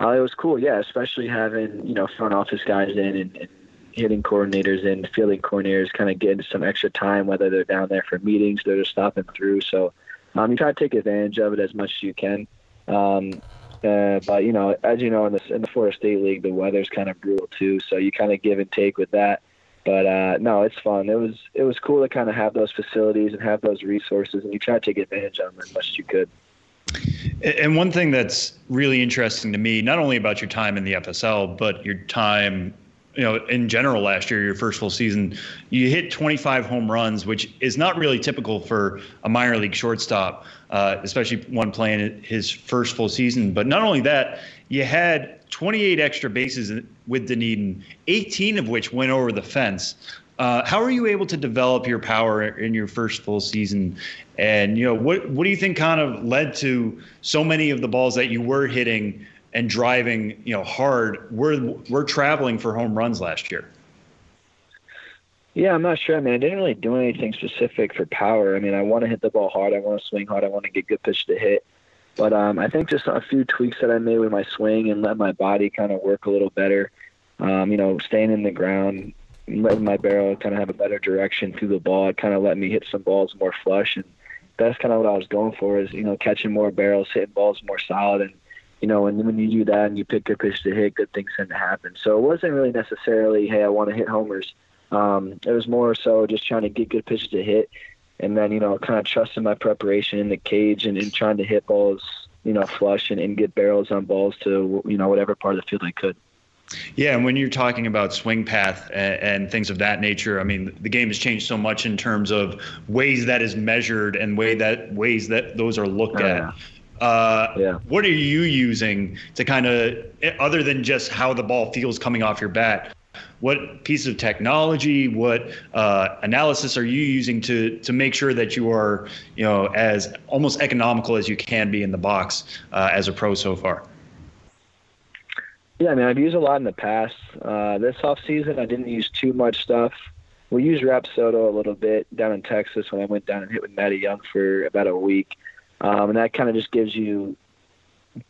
uh, it was cool, yeah, especially having you know front office guys in and, and hitting coordinators and fielding coordinators, kind of getting some extra time, whether they're down there for meetings, they're just stopping through. So um, you try to take advantage of it as much as you can. Um, uh, but you know, as you know, in the in the Florida State League, the weather's kind of brutal too, so you kind of give and take with that. But uh, no, it's fun. It was it was cool to kind of have those facilities and have those resources, and you try to take advantage of them as much as you could. And one thing that's really interesting to me, not only about your time in the FSL, but your time, you know, in general last year, your first full season, you hit 25 home runs, which is not really typical for a minor league shortstop, uh, especially one playing his first full season. But not only that, you had 28 extra bases with Dunedin, 18 of which went over the fence. Uh, how are you able to develop your power in your first full season? And you know, what what do you think kind of led to so many of the balls that you were hitting and driving, you know, hard were were traveling for home runs last year? Yeah, I'm not sure. I mean, I didn't really do anything specific for power. I mean, I want to hit the ball hard. I want to swing hard. I want to get good pitch to hit. But um, I think just a few tweaks that I made with my swing and let my body kind of work a little better. Um, you know, staying in the ground, letting my barrel kind of have a better direction through the ball. It kind of let me hit some balls more flush, and that's kind of what I was going for. Is you know catching more barrels, hitting balls more solid, and you know, and when you do that and you pick your pitch to hit, good things tend to happen. So it wasn't really necessarily, hey, I want to hit homers. Um, it was more so just trying to get good pitches to hit, and then you know, kind of trusting my preparation in the cage and, and trying to hit balls, you know, flush and, and get barrels on balls to you know whatever part of the field I could. Yeah, and when you're talking about swing path and, and, things of that nature, I mean, the game has changed so much in terms of ways that is measured and way that ways that those are looked oh, at. Uh, yeah. What are you using to kind of, other than just how the ball feels coming off your bat? What piece of technology, what uh, analysis are you using to to make sure that you are, you know, as almost economical as you can be in the box uh, as a pro so far? Yeah, I mean, I've used a lot in the past. Uh, this off season, I didn't use too much stuff. we use Rapsodo a little bit down in Texas when I went down and hit with Matty Young for about a week. Um, and that kind of just gives you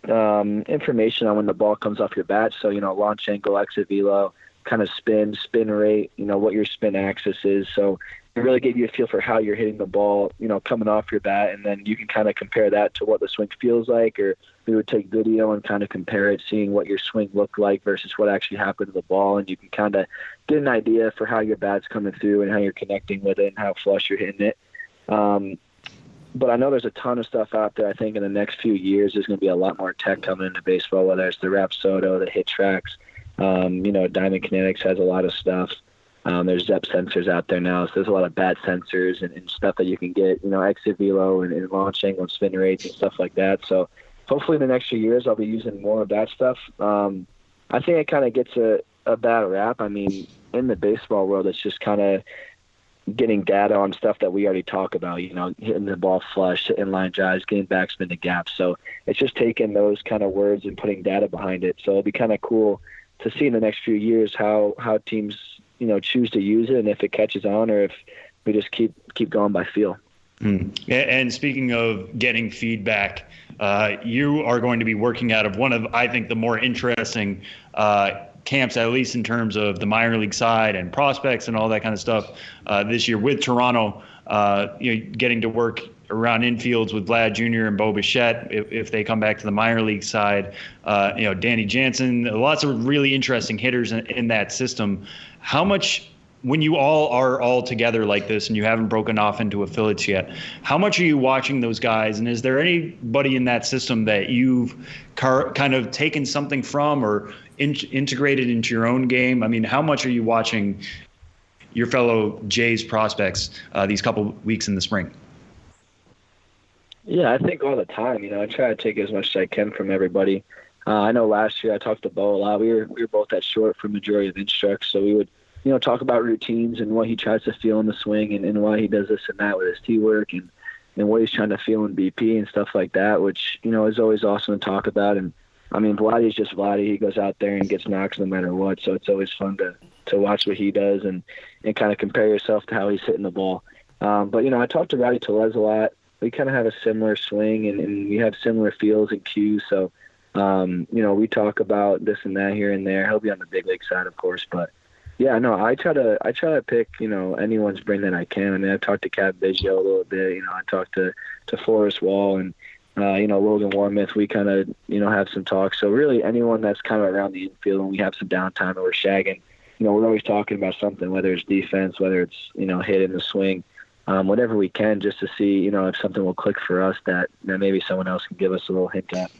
um, information on when the ball comes off your bat. So, you know, launch angle, exit velo, kind of spin, spin rate, you know, what your spin axis is. So it really gave you a feel for how you're hitting the ball, you know, coming off your bat. And then you can kind of compare that to what the swing feels like. Or we would take video and kind of compare it, seeing what your swing looked like versus what actually happened to the ball. And you can kind of get an idea for how your bat's coming through and how you're connecting with it and how flush you're hitting it. Um, but I know there's a ton of stuff out there. I think in the next few years, there's going to be a lot more tech coming into baseball, whether it's the Rapsodo, the HitTrax. Um, you know, Diamond Kinetics has a lot of stuff. Um, there's Zepp sensors out there now, so there's a lot of bat sensors and, and stuff that you can get, you know, exit velo and, and launch angle and spin rates and stuff like that. So hopefully in the next few years, I'll be using more of that stuff. Um, I think it kind of gets a, a bad rap. I mean, in the baseball world, it's just kind of getting data on stuff that we already talk about, you know, hitting the ball flush, hitting line drives, getting backspin to gaps. So it's just taking those kind of words and putting data behind it. So it'll be kind of cool to see in the next few years how how teams you know choose to use it and if it catches on or if we just keep keep going by feel. Mm. And speaking of getting feedback, uh, you are going to be working out of one of I think the more interesting. Uh, camps, at least in terms of the minor league side and prospects and all that kind of stuff uh, this year with Toronto. Uh, you know, getting to work around infields with Vlad Jr. and Bo Bichette if, if they come back to the minor league side. Uh, you know, Danny Jansen, lots of really interesting hitters in, in that system. How much when you all are all together like this and you haven't broken off into affiliates yet, how much are you watching those guys? And is there anybody in that system that you've car- kind of taken something from or in- integrated into your own game? I mean, how much are you watching your fellow Jays prospects uh, these couple weeks in the spring? Yeah, I think all the time. You know, I try to take as much as I can from everybody. Uh, I know last year I talked to Bo a lot. We were we were both at short for majority of instructs, so we would you know, talk about routines and what he tries to feel in the swing and, and why he does this and that with his tee work and, and what he's trying to feel in BP and stuff like that, which, you know, is always awesome to talk about. And I mean, Vladdy's just Vladdy. He goes out there and gets knocks no matter what. So it's always fun to, to watch what he does and, and kind of compare yourself to how he's hitting the ball. Um, but, you know, I talked to Rowdy Tellez a lot. We kind of have a similar swing and, and we have similar feels and cues. So, um, you know, we talk about this and that here and there. He'll be on the big league side, of course, but yeah, no, I try to I try to pick you know anyone's brain that I can. I mean, I've talked to Cavan Biggio a little bit. You know, I talked to to Forrest Wall and uh, you know Logan Warmoth. We kind of you know have some talks. So really, anyone that's kind of around the infield and we have some downtime and we're shagging, you know, we're always talking about something, whether it's defense, whether it's you know hit in the swing. Um, whatever we can, just to see, you know, if something will click for us that, that maybe someone else can give us a little hint at.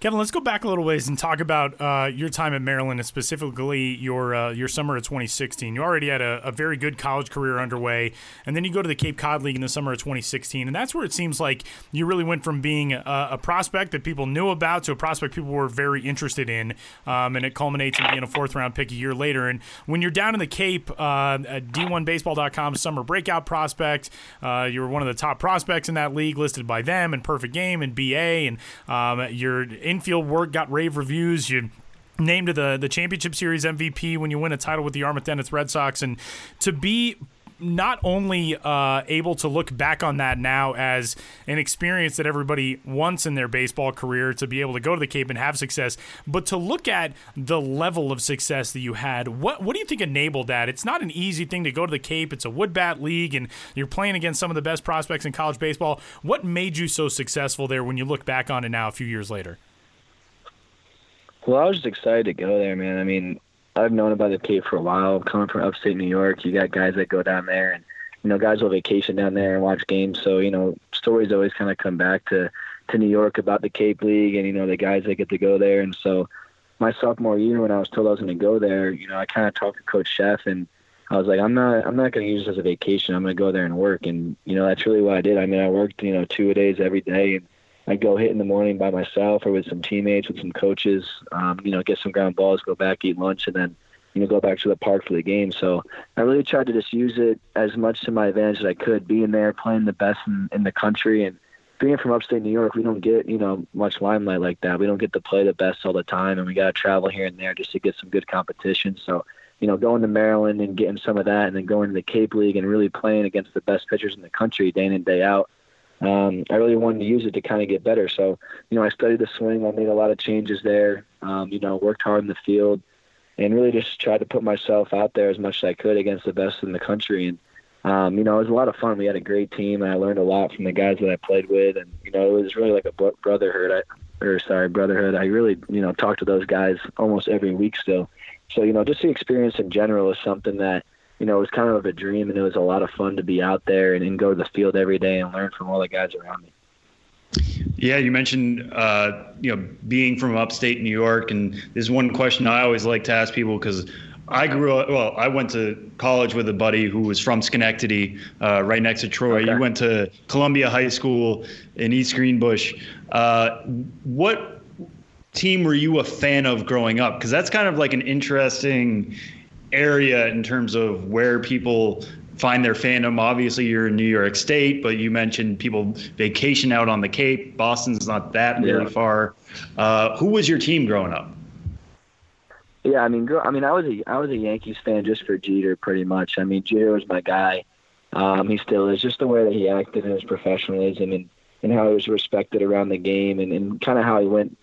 Kevin, let's go back a little ways and talk about uh, your time at Maryland and specifically your uh, your summer of 2016. You already had a, a, very good college career underway, and then you go to the Cape Cod League in the summer of 2016, and that's where it seems like you really went from being a, a prospect that people knew about to a prospect people were very interested in, um, and it culminates in being a fourth round pick a year later. And when you're down in the Cape, uh, D1Baseball.com summer breakout prospect, uh, you were one of the top prospects in that league, listed by them in Perfect Game and BA, and um, you're infield work got rave reviews. You named the the championship series MVP when you win a title with the Yarmouth Red Sox, and to be not only uh, able to look back on that now as an experience that everybody wants in their baseball career to be able to go to the Cape and have success, but to look at the level of success that you had. What what do you think enabled that? It's not an easy thing to go to the Cape. It's a wood bat league, and you're playing against some of the best prospects in college baseball. What made you so successful there when you look back on it now, a few years later? Well, I was just excited to go there, man. I mean, I've known about the Cape for a while. Coming from upstate New York, you got guys that go down there, and you know, guys will vacation down there and watch games. So you know, stories always kind of come back to to New York about the Cape League, and you know, the guys that get to go there. And so, my sophomore year, when I was told I was going to go there, you know, I kind of talked to Coach Szefc and I was like, I'm not, I'm not going to use this as a vacation. I'm going to go there and work. And you know, that's really what I did. I mean, I worked, you know, two days every day, and I go hit in the morning by myself or with some teammates, with some coaches. Um, you know, get some ground balls, go back, eat lunch, and then you know go back to the park for the game. So I really tried to just use it as much to my advantage as I could, being there, playing the best in, in the country, and being from upstate New York, we don't get you know much limelight like that. We don't get to play the best all the time, and we got to travel here and there just to get some good competition. So you know, going to Maryland and getting some of that, and then going to the Cape League and really playing against the best pitchers in the country day in and day out. Um, I really wanted to use it to kind of get better. So, you know, I studied the swing. I made a lot of changes there. Um, you know, worked hard in the field, and really just tried to put myself out there as much as I could against the best in the country. And um, you know, it was a lot of fun. We had a great team, and I learned a lot from the guys that I played with. And you know, it was really like a brotherhood. I, or sorry, brotherhood. I really, you know, talked to those guys almost every week still. So you know, just the experience in general is something that you know it was kind of a dream, and it was a lot of fun to be out there and, and go to the field every day and learn from all the guys around me. Yeah, you mentioned uh, you know being from upstate New York, and this is one question I always like to ask people because I grew up. Well, I went to college with a buddy who was from Schenectady, uh, right next to Troy. Okay. You went to Columbia High School in East Greenbush. Uh, what team were you a fan of growing up? Because that's kind of like an interesting area in terms of where people find their fandom. Obviously, you're in New York State, but you mentioned people vacation out on the Cape. Boston's not that really yeah. far. Uh, who was your team growing up? Yeah, I mean, I mean, I was a I was a Yankees fan just for Jeter, pretty much. I mean, Jeter was my guy. Um, he still is. Just the way that he acted and his professionalism and and how he was respected around the game and, and kind of how he went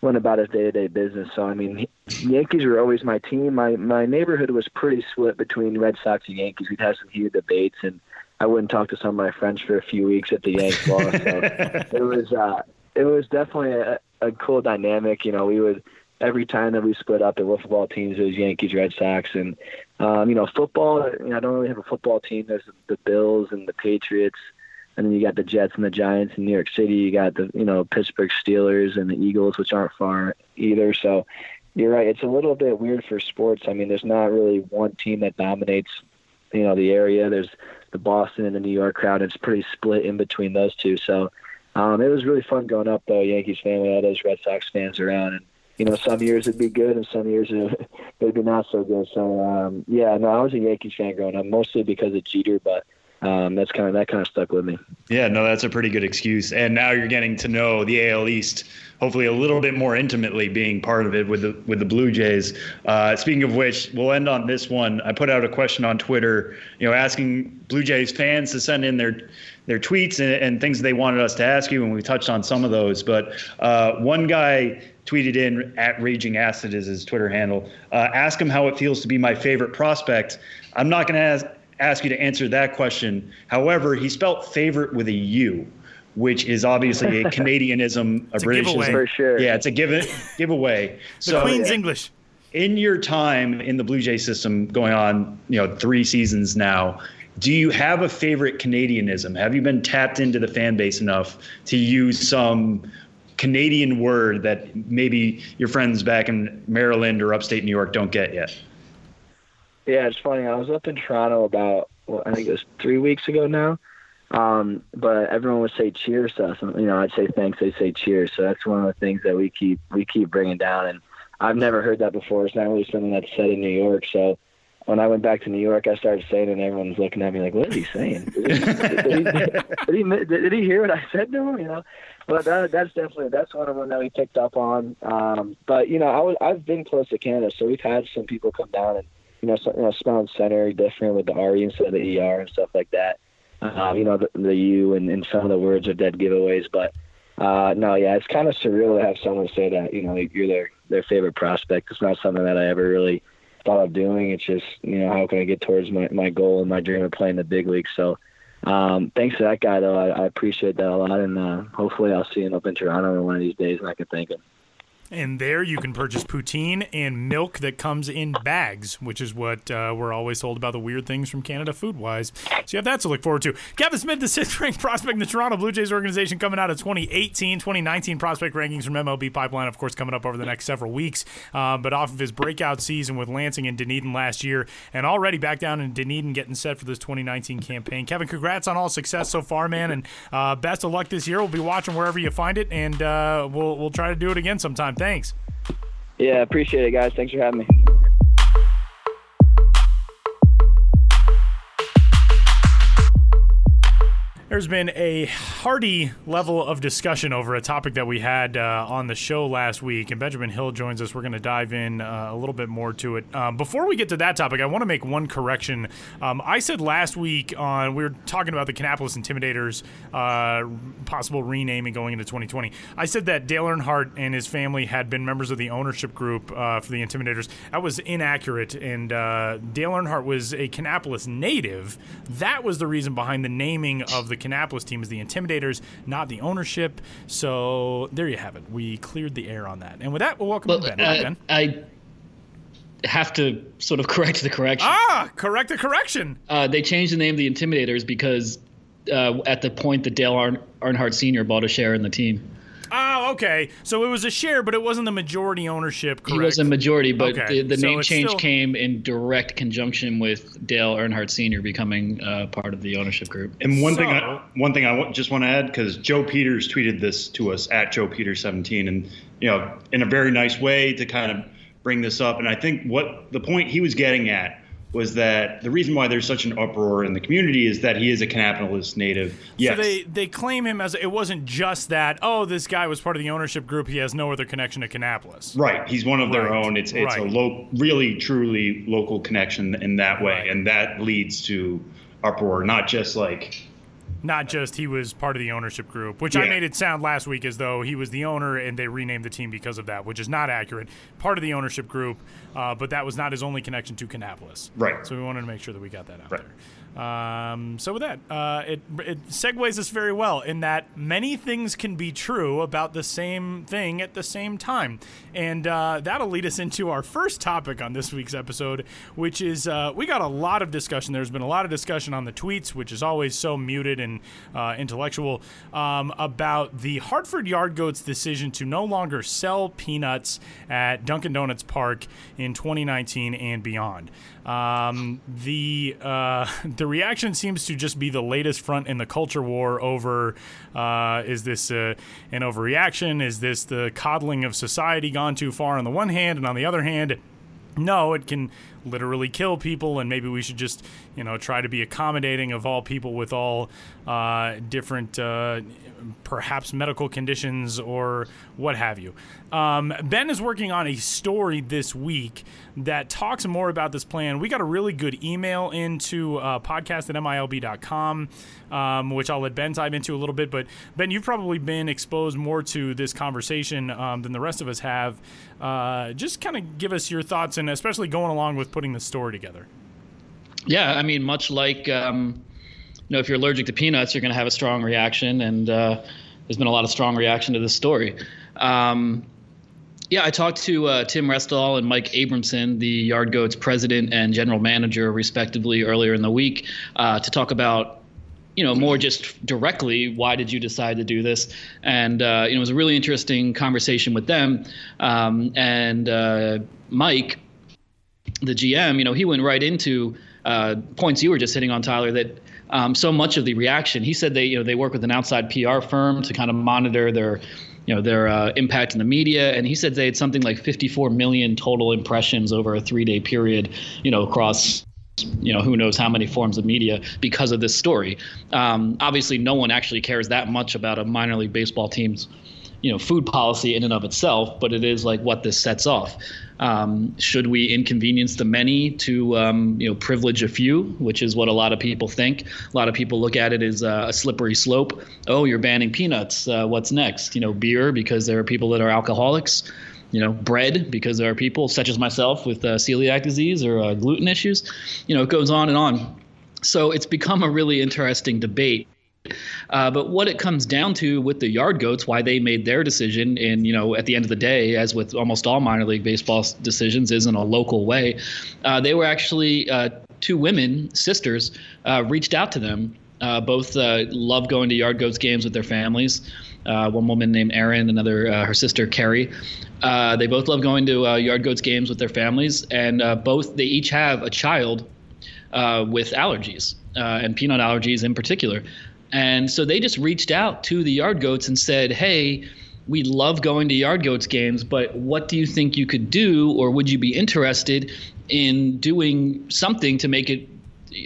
went about his day to day business. So I mean, Yankees were always my team. My my neighborhood was pretty split between Red Sox and Yankees. We'd have some heated debates, and I wouldn't talk to some of my friends for a few weeks at the Yankees [laughs] loss. So it was uh, it was definitely a, a cool dynamic. You know, we would every time that we split up the football teams, it was Yankees, Red Sox, and um, you know football. You know, I don't really have a football team. There's the Bills and the Patriots, and then you got the Jets and the Giants in New York City. You got the you know Pittsburgh Steelers and the Eagles, which aren't far either. So you're right. It's a little bit weird for sports. I mean, there's not really one team that dominates. You know, the area. There's the Boston and the New York crowd. It's pretty split in between those two. So um, it was really fun going up though. Yankees family, all those Red Sox fans around, and you know, some years it'd be good and some years it'd [laughs] be not so good. So, um, yeah, no, I was a Yankees fan growing up, mostly because of Jeter, but um, that's kind of that kind of stuck with me. Yeah, no, that's a pretty good excuse. And now you're getting to know the AL East, hopefully a little bit more intimately, being part of it with the with the Blue Jays. Uh, speaking of which, we'll end on this one. I put out a question on Twitter, you know, asking Blue Jays fans to send in their their tweets and, and things they wanted us to ask you, and we touched on some of those. But uh, one guy tweeted in at Raging Acid is his Twitter handle. Uh, ask him how it feels to be my favorite prospect. I'm not going to ask ask you to answer that question. However, he spelt favorite with a U, which is obviously a [laughs] Canadianism, a, British For sure. Yeah, it's a give giveaway. [laughs] the so, Queen's English. In your time in the Blue Jay system, going on, you know, three seasons now, do you have a favorite Canadianism? Have you been tapped into the fan base enough to use some Canadian word that maybe your friends back in Maryland or upstate New York don't get yet? Yeah, it's funny. I was up in Toronto about well, I think it was three weeks ago now. Um, but everyone would say cheers to us, you know, I'd say thanks. They'd say cheers. So that's one of the things that we keep we keep bringing down. And I've never heard that before. It's not really something that's said in New York. So when I went back to New York, I started saying it, and everyone's looking at me like, "What is he saying? [laughs] Did he, did, he, did, he, did he hear what I said to him?" You know. But that, that's definitely that's one of them that we picked up on. Um, but you know, I was I've been close to Canada, so we've had some people come down and you know, so, you know, spelling center different with the RE instead of the ER and stuff like that. Um, you know, the, the U and, and some of the words are dead giveaways. But uh, no, yeah, it's kind of surreal to have someone say that, you know, you're their, their favorite prospect. It's not something that I ever really thought of doing. It's just, you know, how can I get towards my, my goal and my dream of playing the big league? So um, thanks to that guy, though, I, I appreciate that a lot. And uh, hopefully I'll see him up in Toronto one of these days and I can thank him. And there you can purchase poutine and milk that comes in bags, which is what uh, we're always told about the weird things from Canada food wise. So you have that to look forward to. Kevin Smith, the sixth ranked [laughs] prospect in the Toronto Blue Jays organization, coming out of 2018, 2019 prospect rankings from MLB Pipeline, of course, coming up over the next several weeks. Uh, but off of his breakout season with Lansing and Dunedin last year, and already back down in Dunedin getting set for this 2019 campaign. Kevin, congrats on all success so far, man, and uh, best of luck this year. We'll be watching wherever you find it, and uh, we'll, we'll try to do it again sometime. Thanks. Yeah, appreciate it, guys. Thanks for having me. There's been a hearty level of discussion over a topic that we had uh, on the show last week, and Benjamin Hill joins us. We're going to dive in uh, a little bit more to it. Um, before we get to that topic, I want to make one correction. Um, I said last week on we were talking about the Kannapolis Intimidators uh, possible renaming going into 2020. I said that Dale Earnhardt and his family had been members of the ownership group uh, for the Intimidators. That was inaccurate, and uh, Dale Earnhardt was a Kannapolis native. That was the reason behind the naming of the the Kannapolis team is the Intimidators, not the ownership. So there you have it. We cleared the air on that. And with that, we'll welcome well, Ben. Uh, ben. I have to sort of [laughs] correct the correction. Ah, correct the correction. Uh, they changed the name of the Intimidators because uh, at the point that Dale Arn- Earnhardt Sr. bought a share in the team. Oh, okay. So it was a share, but it wasn't the majority ownership. Correct? He was a majority, but okay. the, the so name change still... came in direct conjunction with Dale Earnhardt Sr. becoming uh, part of the ownership group. And one so... thing, I, one thing I just want to add because Joe Peters tweeted this to us at Joe Peters 17, and you know, in a very nice way to kind of bring this up. And I think what the point he was getting at was that the reason why there's such an uproar in the community is that he is a Kannapolis native. Yes. So they, they claim him as it wasn't just that, oh, this guy was part of the ownership group. He has no other connection to Kannapolis. Right. He's one of their right. own. It's it's right. a low, really, truly local connection in that way. Right. And that leads to uproar, not just like not just he was part of the ownership group, which yeah. I made it sound last week as though he was the owner and they renamed the team because of that, which is not accurate. Part of the ownership group, uh, but that was not his only connection to Kannapolis. Right. So we wanted to make sure that we got that out right. there. Um, so with that, uh, it it segues us very well in that many things can be true about the same thing at the same time, and uh, that'll lead us into our first topic on this week's episode, which is uh, we got a lot of discussion. There's been a lot of discussion on the tweets, which is always so muted and uh, intellectual, um, about the Hartford Yard Goats' decision to no longer sell peanuts at Dunkin' Donuts Park in 2019 and beyond. Um, the uh, [laughs] the reaction seems to just be the latest front in the culture war over uh, is this uh, an overreaction? Is this the coddling of society gone too far on the one hand, and on the other hand, no, it can literally kill people, and maybe we should just, you know, try to be accommodating of all people with all uh, different, uh, perhaps medical conditions or what have you. Um, ben is working on a story this week that talks more about this plan. We got a really good email into uh, podcast at milb.com, um, which I'll let Ben dive into a little bit. But Ben, you've probably been exposed more to this conversation um, than the rest of us have. Uh, just kind of give us your thoughts, and especially going along with putting the story together. Yeah, I mean, much like um, know, if you're allergic to peanuts, you're going to have a strong reaction, and uh, there's been a lot of strong reaction to this story. Um, yeah, I talked to uh, Tim Restall and Mike Abramson, the Yard Goats president and general manager, respectively, earlier in the week, uh, to talk about, you know, more just directly why did you decide to do this? And uh, you know, it was a really interesting conversation with them. Um, and uh, Mike, the GM, you know, he went right into uh, points you were just hitting on, Tyler, that um, so much of the reaction. He said they, you know, they work with an outside PR firm to kind of monitor their you know their uh, impact in the media and he said they had something like 54 million total impressions over a three day period you know across you know who knows how many forms of media because of this story um, obviously no one actually cares that much about a minor league baseball team's you know food policy in and of itself, but it is like what this sets off. Um, should we inconvenience the many to um, you know privilege a few, which is what a lot of people think. A lot of people look at it as a slippery slope. Oh, you're banning peanuts. Uh, what's next? You know, beer because there are people that are alcoholics. You know, bread because there are people such as myself with uh, celiac disease or uh, gluten issues. You know, it goes on and on. So it's become a really interesting debate uh, but what it comes down to with the yard goats, why they made their decision, and you know, at the end of the day, as with almost all minor league baseball decisions, is in a local way. Uh, they were actually uh, two women, sisters, uh, reached out to them. Uh, both uh, love going to yard goats games with their families. one woman named Erin, another her sister Carrie. they both love going to yard goats games with their families, and both they each have a child with allergies and peanut allergies in particular. And so they just reached out to the Yard Goats and said, hey, we love going to Yard Goats games, but what do you think you could do, or would you be interested in doing something to make it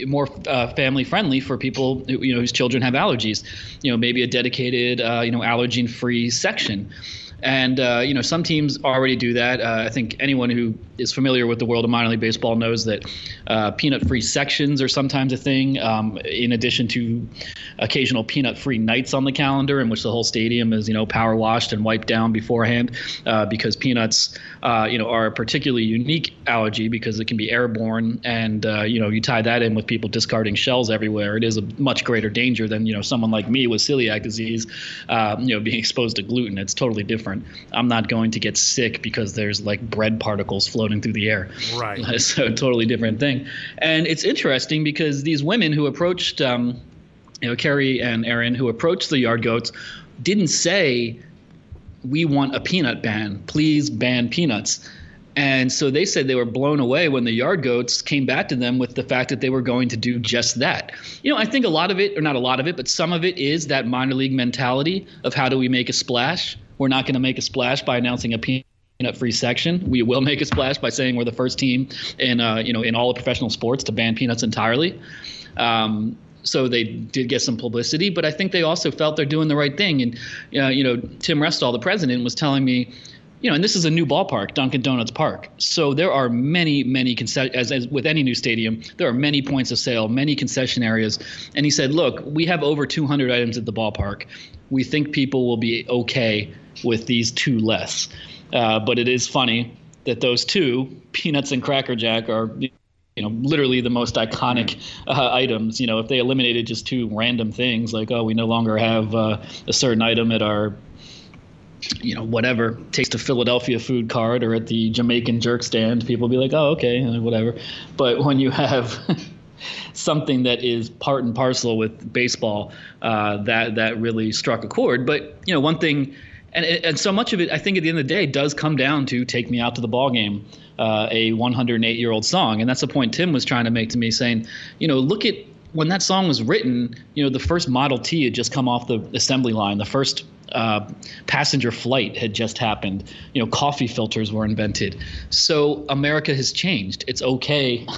more uh, family friendly for people who, you know whose children have allergies. You know, maybe a dedicated uh, you know allergen free section. And uh, you know, some teams already do that. Uh, I think anyone who is familiar with the world of minor league baseball knows that uh, peanut-free sections are sometimes a thing. Um, in addition to occasional peanut-free nights on the calendar, in which the whole stadium is you know power washed and wiped down beforehand, uh, because peanuts uh, you know are a particularly unique allergy because it can be airborne, and uh, you know you tie that in with people discarding shells everywhere. It is a much greater danger than you know someone like me with celiac disease, you know being exposed to gluten. It's totally different. I'm not going to get sick because there's like bread particles floating through the air. Right. [laughs] so totally different thing. And it's interesting because these women who approached, um, you know, Carrie and Erin, who approached the yard goats, didn't say, "We want a peanut ban. Please ban peanuts." And so they said they were blown away when the yard goats came back to them with the fact that they were going to do just that. You know, I think a lot of it, or not a lot of it, but some of it is that minor league mentality of how do we make a splash? We're not going to make a splash by announcing a peanut-free section. We will make a splash by saying we're the first team in uh, you know in all of professional sports to ban peanuts entirely. Um, so they did get some publicity, but I think they also felt they're doing the right thing. And uh, you know, Tim Restall, the president, was telling me, you know, and this is a new ballpark, Dunkin' Donuts Park. So there are many, many concession as, as with any new stadium, there are many points of sale, many concession areas. And he said, look, we have over 200 items at the ballpark. We think people will be okay with these two less. Uh, but it is funny that those two, peanuts and Cracker Jack, are you know literally the most iconic uh, items. You know, if they eliminated just two random things like oh we no longer have uh, a certain item at our you know whatever taste of Philadelphia food card or at the Jamaican jerk stand, people be like oh okay uh, whatever. But when you have [laughs] something that is part and parcel with baseball, uh, that that really struck a chord. But you know one thing and and so much of it, I think, at the end of the day, does come down to "Take Me Out to the Ball Game," uh, a 108 year old song, and that's the point Tim was trying to make to me, saying, you know, look at when that song was written. You know, the first Model T had just come off the assembly line. The first uh, passenger flight had just happened. You know, coffee filters were invented. So America has changed. It's okay. [laughs]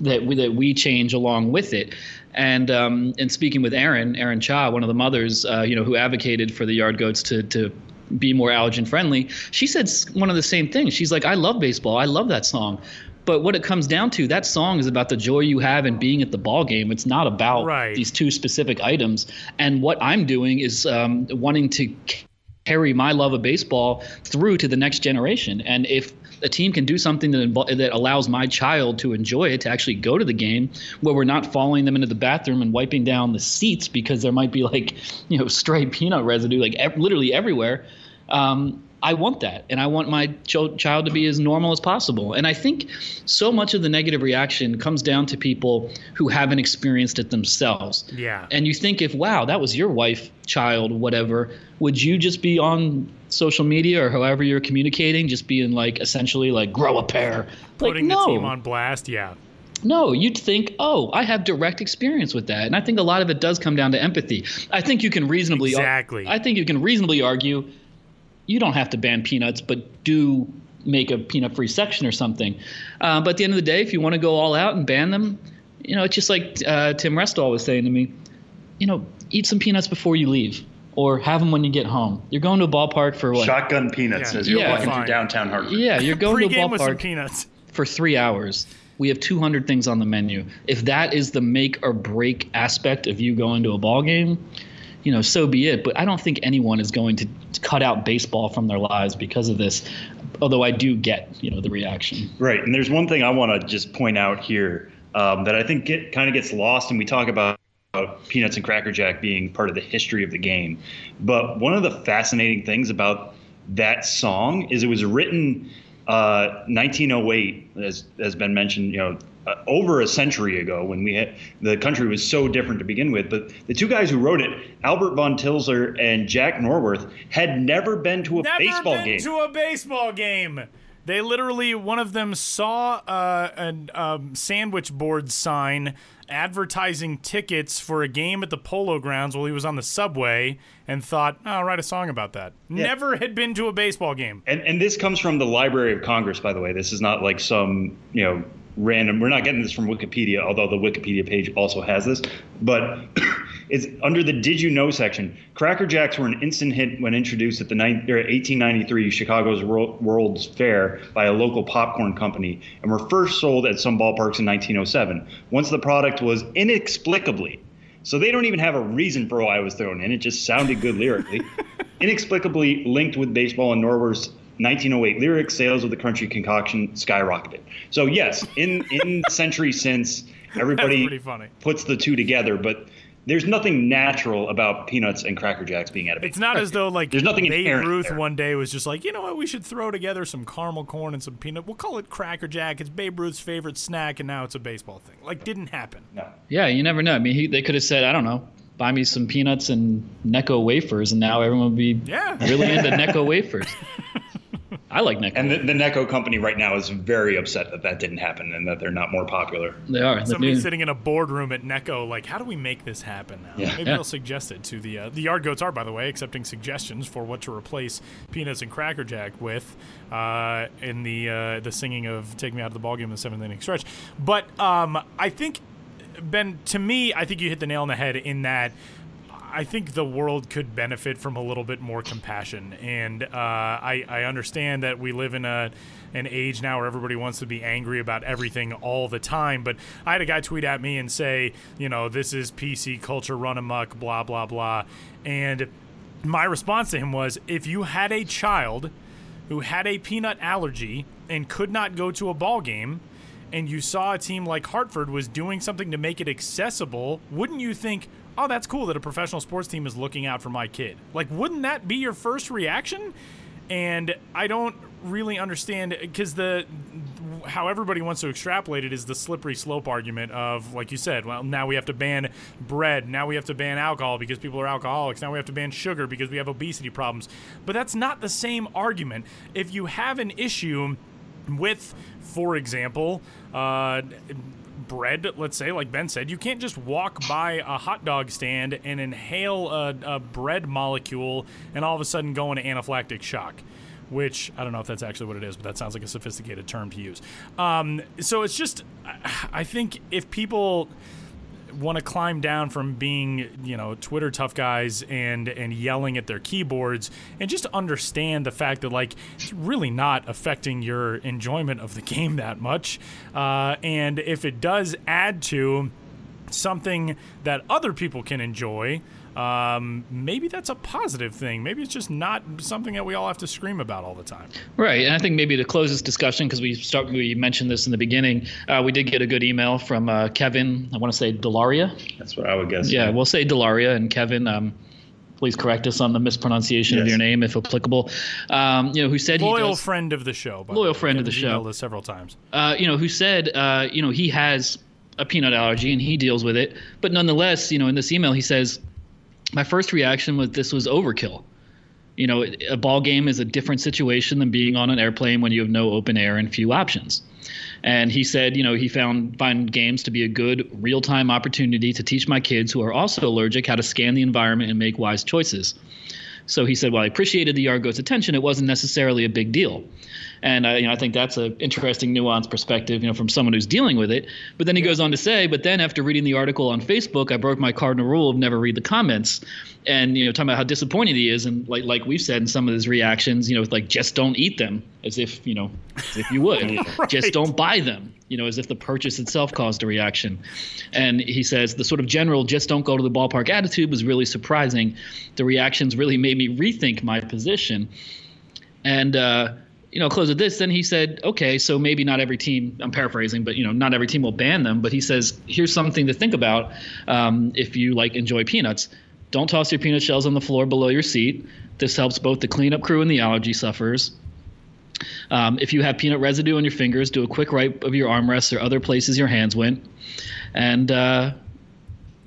that we, that we change along with it. And um, and speaking with Erin, Erin Cha, one of the mothers, uh, you know, who advocated for the yard goats to to be more allergen friendly, she said one of the same things. She's like, I love baseball. I love that song. But what it comes down to, that song is about the joy you have in being at the ball game. It's not about right. these two specific items. And what I'm doing is um, wanting to carry my love of baseball through to the next generation. And if a team can do something that that allows my child to enjoy it, to actually go to the game, where we're not following them into the bathroom and wiping down the seats because there might be like, you know, stray [laughs] peanut residue like ev- literally everywhere. Um, I want that, and I want my ch- child to be as normal as possible. And I think so much of the negative reaction comes down to people who haven't experienced it themselves. Yeah. And you think if wow, that was your wife, child, whatever, would you just be on social media or however you're communicating, just being like essentially like grow a pair, putting like, no. the team on blast? Yeah. No, you'd think, oh, I have direct experience with that, and I think a lot of it does come down to empathy. I think you can reasonably exactly. I think you can reasonably argue you don't have to ban peanuts, but do make a peanut free section or something. Uh, but at the end of the day, if you want to go all out and ban them, you know, it's just like uh, Tim Restall was saying to me, you know, eat some peanuts before you leave or have them when you get home. You're going to a ballpark for what? Shotgun peanuts Yeah. as you're Yeah. walking Fine. through downtown Hartford. Yeah, you're going to a Pre-game with some ballpark peanuts. for three hours. We have 200 things on the menu. If that is the make or break aspect of you going to a ball game, you know, so be it. But I don't think anyone is going to cut out baseball from their lives because of this. Although I do get, you know, the reaction. Right, and there's one thing I want to just point out here um, that I think get, kind of gets lost, and we talk about, Peanuts and Cracker Jack being part of the history of the game. But one of the fascinating things about that song is it was written uh, 1908, as has been mentioned, you know, uh, over a century ago when we had the country was so different to begin with. But the two guys who wrote it, Albert von Tilzer and Jack Norworth, had never been to a Never baseball been game. to a baseball game. They literally, one of them saw uh, a um, sandwich board sign advertising tickets for a game at the Polo Grounds while he was on the subway, and thought, oh, "I'll write a song about that." Never had been to a baseball game. And and this comes from the Library of Congress, by the way. This is not like some you know random. We're not getting this from Wikipedia, although the Wikipedia page also has this. But [clears throat] it's under the Did You Know section. Cracker Jacks were an instant hit when introduced at the 1893 er, Chicago's World's Fair by a local popcorn company and were first sold at some ballparks in 1907. Once the product was inexplicably so they don't even have a reason for why I was thrown in. It just sounded good lyrically. [laughs] Inexplicably linked with baseball and Norworth's 1908 lyrics, sales of the country concoction skyrocketed. So yes, in in the [laughs] century since, everybody puts the two together, but there's nothing natural about peanuts and cracker jacks being out of it. It's not as though like there's nothing Babe Ruth there. one day was just like, you know what, we should throw together some caramel corn and some peanut. We'll call it cracker jack. It's Babe Ruth's favorite snack, and now it's a baseball thing. Like, didn't happen. No. Yeah, you never know. I mean, he, they could have said, I don't know, buy me some peanuts and Necco wafers, and now everyone would be yeah. really into [laughs] Necco wafers. [laughs] I like Necco. And the, the Necco company right now is very upset that that didn't happen and that they're not more popular. They are. Somebody sitting in a boardroom at Necco, like, how do we make this happen now? Yeah. Maybe yeah. they'll suggest it to the uh, the yard goats are, by the way, accepting suggestions for what to replace peanuts and Cracker Jack with uh, in the uh, the singing of "Take Me Out of the Ballgame" in the seventh inning stretch. But um, I think Ben, to me, I think you hit the nail on the head in that. I think the world could benefit from a little bit more compassion, and uh, I, I understand that we live in a an age now where everybody wants to be angry about everything all the time. But I had a guy tweet at me and say, you know, this is PC culture run amok, blah blah blah, and my response to him was, if you had a child who had a peanut allergy and could not go to a ball game and you saw a team like Hartford was doing something to make it accessible, wouldn't you think, oh, that's cool that a professional sports team is looking out for my kid? Like, wouldn't that be your first reaction? And I don't really understand because the how everybody wants to extrapolate it is the slippery slope argument of like you said well now we have to ban bread now we have to ban alcohol because people are alcoholics now we have to ban sugar because we have obesity problems but that's not the same argument if you have an issue with for example uh, bread, let's say, like Ben said, you can't just walk by a hot dog stand and inhale a, a bread molecule and all of a sudden go into anaphylactic shock. Which I don't know if that's actually what it is, but that sounds like a sophisticated term to use. Um, so it's just, I think if people want to climb down from being, you know, Twitter tough guys and and yelling at their keyboards and just understand the fact that like it's really not affecting your enjoyment of the [laughs] game that much. Uh, and if it does add to something that other people can enjoy, um, maybe that's a positive thing. Maybe it's just not something that we all have to scream about all the time. Right, and I think maybe to close this discussion, because we start we mentioned this in the beginning, uh, we did get a good email from uh, Kevin. I want to say Delaria. That's what I would guess. Yeah, we'll say Delaria and Kevin. Um, please correct us on the mispronunciation Yes. of your name if applicable. Um, you know, who said he Loyal does, friend of the show. by Loyal way. friend of the show. emailed us several times. uh, you know, who said, uh, you know, he has a peanut allergy and he deals with it, but nonetheless, you know, in this email he says, my first reaction was this was overkill. You know, a ball game is a different situation than being on an airplane when you have no open air and few options. And he said, you know, he found find games to be a good real-time opportunity to teach my kids who are also allergic how to scan the environment and make wise choices. So he said, "Well, I appreciated the yard goat's attention. It wasn't necessarily a big deal." And I, you know, I think that's an interesting, nuanced perspective, you know, from someone who's dealing with it. But then he goes on to say, "But then after reading the article on Facebook, I broke my cardinal rule of never read the comments." And you know, talking about how disappointed he is, and like like we've said in some of his reactions, you know, with like just don't eat them, as if you know, as if you would, [laughs] just don't buy them, you know, as if the purchase itself caused a reaction. And he says the sort of general just don't go to the ballpark attitude was really surprising. The reactions really made me rethink my position. And uh, you know, close with this. Then he said, okay, so maybe not every team. I'm paraphrasing, but you know, not every team will ban them. But he says, here's something to think about um, if you like enjoy peanuts. Don't toss your peanut shells on the floor below your seat. This helps both the cleanup crew and the allergy sufferers. Um, if you have peanut residue on your fingers, do a quick wipe of your armrests or other places your hands went, and uh,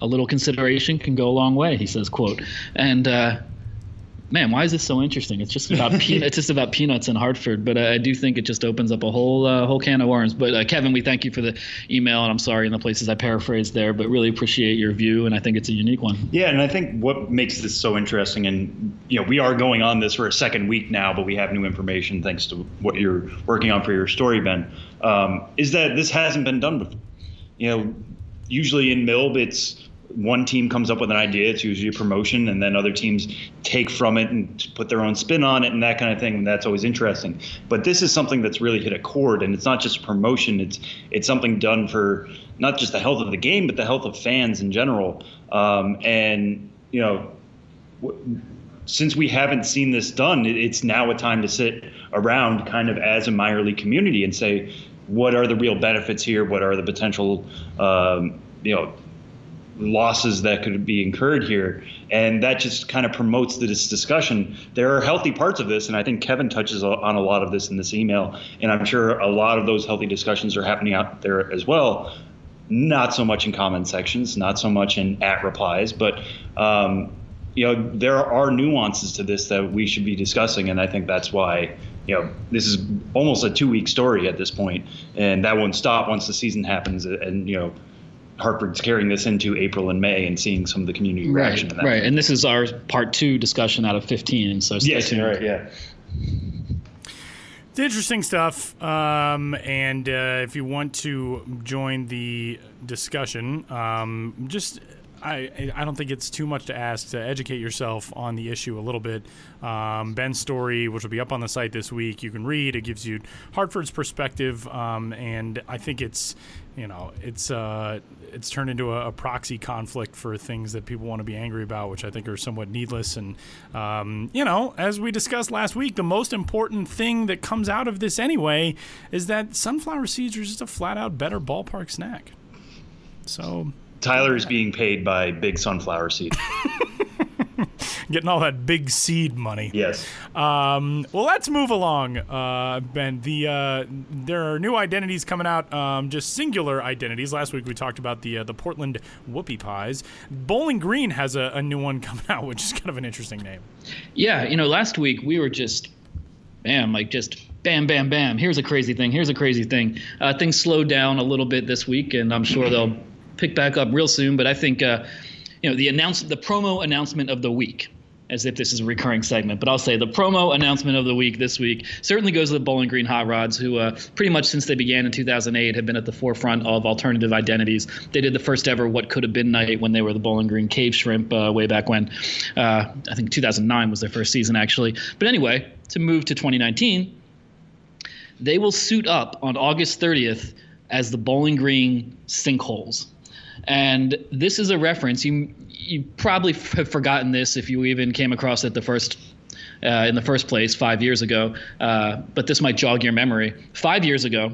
a little consideration can go a long way. He says, "quote," and uh, man, why is this so interesting? It's just about [laughs] peanuts. It's just about peanuts in Hartford, but uh, I do think it just opens up a whole uh, whole can of worms. But uh, Kevin, we thank you for the email, and I'm sorry in the places I paraphrased there, but really appreciate your view, and I think it's a unique one. Yeah, and I think what makes this so interesting, and you know, we are going on this for a second week now, but we have new information thanks to what you're working on for your story, Ben. Um, is that this hasn't been done before? You know, usually in MILB, it's one team comes up with an idea, it's usually a promotion, and then other teams take from it and put their own spin on it and that kind of thing. And that's always interesting. But this is something that's really hit a chord, and it's not just promotion. It's it's something done for not just the health of the game, but the health of fans in general. Um, and you know. W- since we haven't seen this done, it's now a time to sit around kind of as a minor league community and say, what are the real benefits here? What are the potential, um, you know, losses that could be incurred here. And that just kind of promotes this discussion. There are healthy parts of this, and I think Kevin touches on a lot of this in this email. And I'm sure a lot of those healthy discussions are happening out there as well. Not so much in comment sections, not so much in at replies, but um, you know there are nuances to this that we should be discussing, and I think that's why you know this is almost a two-week story at this point, and that won't stop once the season happens. And you know Hartford's carrying this into April and May and seeing some of the community right, reaction to that. Right, and this is our part two discussion out of 15. So stay yes, tuned. right, yeah. It's interesting stuff. Um, and uh, if you want to join the discussion, um, just I, I don't think it's too much to ask to educate yourself on the issue a little bit. Um, Ben's story, which will be up on the site this week, you can read. It gives you Hartford's perspective, um, and I think it's you know it's uh, it's turned into a, a, proxy conflict for things that people want to be angry about, which I think are somewhat needless. And um, you know, as we discussed last week, the most important thing that comes out of this anyway is that sunflower seeds are just a flat out better ballpark snack. So Tyler is being paid by Big Sunflower Seed. [laughs] Getting all that big seed money. Yes. Um, well, let's move along, uh, Ben. The uh, there are new identities coming out, um, just singular identities. Last week we talked about the uh, the Portland Whoopie Pies. Bowling Green has a, a new one [laughs] coming out, which is kind of an interesting name. Yeah, you know, last week we were just, bam, like just bam, bam, bam. Here's a crazy thing. Here's a crazy thing. Uh, things slowed down a little bit this week, and I'm sure they'll pick back up real soon. But I think uh, you know the announce the promo announcement of the week. As if this is a recurring segment, but I'll say the promo announcement of the week this week certainly goes to the Bowling Green Hot Rods, who uh, pretty much since they began in 2008 have been at the forefront of alternative identities. They did the first ever What Could Have Been night when they were the Bowling Green Cave Shrimp uh, way back when. Uh, I think 2009 was their first season, actually. But anyway, to move to 2019, they will suit up on August 30th as the Bowling Green Sinkholes. And this is a reference. You you probably have forgotten this if you even came across it the first uh, in the first place five years ago. Uh, but this might jog your memory. Five years ago,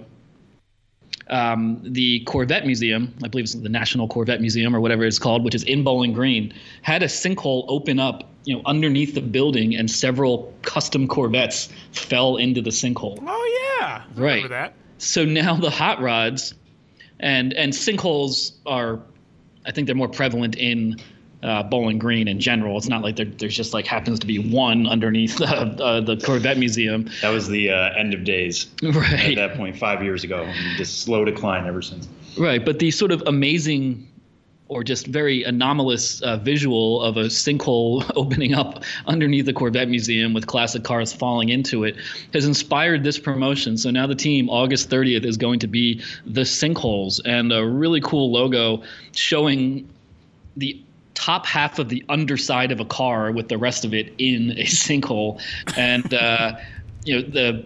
um, the Corvette Museum, I believe it's the National Corvette Museum or whatever it's called, which is in Bowling Green, had a sinkhole open up, you know, underneath the building, and several custom Corvettes fell into the sinkhole. Oh yeah, I right. So now the hot rods and and sinkholes are, I think they're more prevalent in uh, Bowling Green in general. It's not like there, there's just like happens to be one underneath [laughs] uh, the Corvette Museum. That was the uh, end of days. [laughs] Right. At that point, five years ago, just slow decline ever since. Right, but the sort of amazing or just very anomalous uh, visual of a sinkhole [laughs] opening up underneath the Corvette Museum with classic cars falling into it has inspired this promotion. So now the team, August 30th, is going to be the sinkholes and a really cool logo showing the top half of the underside of a car with the rest of it in a sinkhole. And, uh, you know, the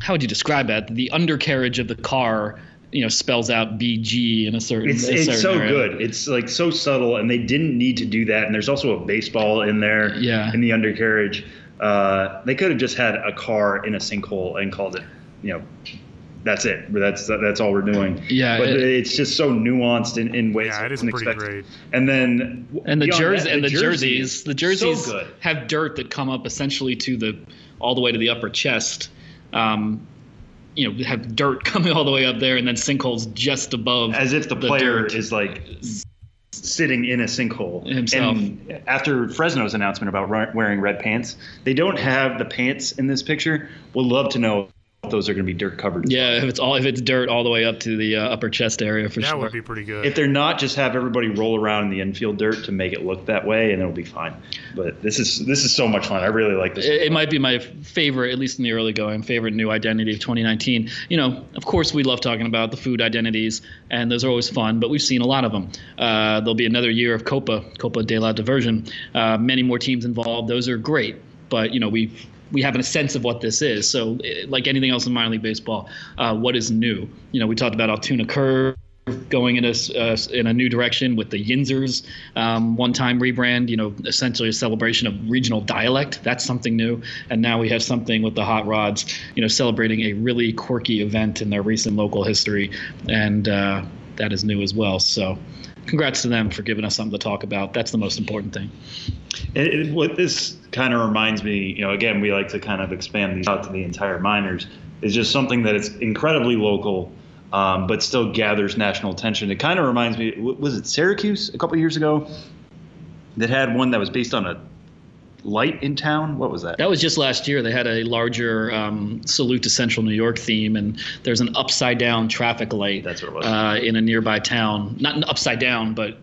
how would you describe that? The undercarriage of the car you know spells out BG in a certain. It's, a it's certain so area. good. It's like so subtle, and they didn't need to do that. And there's also a baseball in there. Yeah. In the undercarriage, uh, they could have just had a car in a sinkhole and called it, you know, that's it. That's that's all we're doing. Yeah, But it- it's just so nuanced in, in ways Yeah, it is pretty great. And then And the jerseys and the jersey jerseys, is the jerseys so good. have dirt that come up essentially to the all the way to the upper chest. Um, you know, have dirt [laughs] coming all the way up there, and then sinkholes just above. as if the the player dirt. is like sitting in a sinkhole Himself. And after Fresno's announcement about wearing red pants, they don't have the pants in this picture. We'll love to know those are going to be dirt covered. Yeah, if it's all if it's dirt all the way up to the uh, upper chest area for That sure. That would be pretty good. If they're not, just have everybody roll around in the infield dirt to make it look that way, and it'll be fine. But this is this is so much fun. I really like this. it, it might be my favorite, at least in the early going, favorite new identity of 2019. You know, of course, we love talking about the food identities, and those are always fun, but we've seen a lot of them. Uh, there'll be another year of Copa, Copa de la Diversion. Uh, many more teams involved. Those are great, but, you know, we we have a sense of what this is. So, eh, like anything else in minor league baseball, uh, what is new? You know, we talked about Altoona Curve going in a uh, in a new direction with the Yinzers um, one-time rebrand. You know, essentially a celebration of regional dialect. That's something new. And now we have something with the Hot Rods. You know, celebrating a really quirky event in their recent local history, and uh, that is new as well. So. Congrats to them for giving us something to talk about. That's the most important thing. It, it, what this kind of reminds me, you know, again, we like to kind of expand these out to the entire minors. Is just something that is incredibly local, um, but still gathers national attention. It kind of reminds me, was it Syracuse a couple years ago that had one that was based on a light in town? What was that? That was just last year. They had a larger um, salute to Central New York theme, and there's an upside down traffic light. That's what it was. Uh, in a nearby town, not upside down, but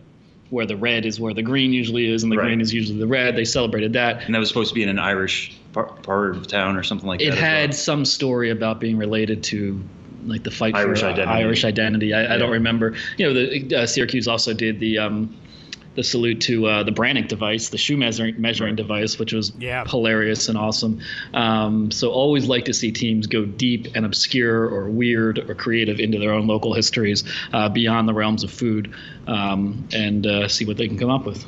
where the red is where the green usually is, and the Right. green is usually the red. They celebrated that. and that was supposed to be in an Irish par- part of town or something like It that. as had well. some story about being related to like the fight Irish for uh, identity. Irish identity. I, I don't remember. You know, the uh, Syracuse also did the um, the salute to uh, the Brannock device, the shoe measuring measuring device, which was Yeah. hilarious and awesome. Um, so always like to see teams go deep and obscure or weird or creative into their own local histories uh, beyond the realms of food, um, and uh, see what they can come up with.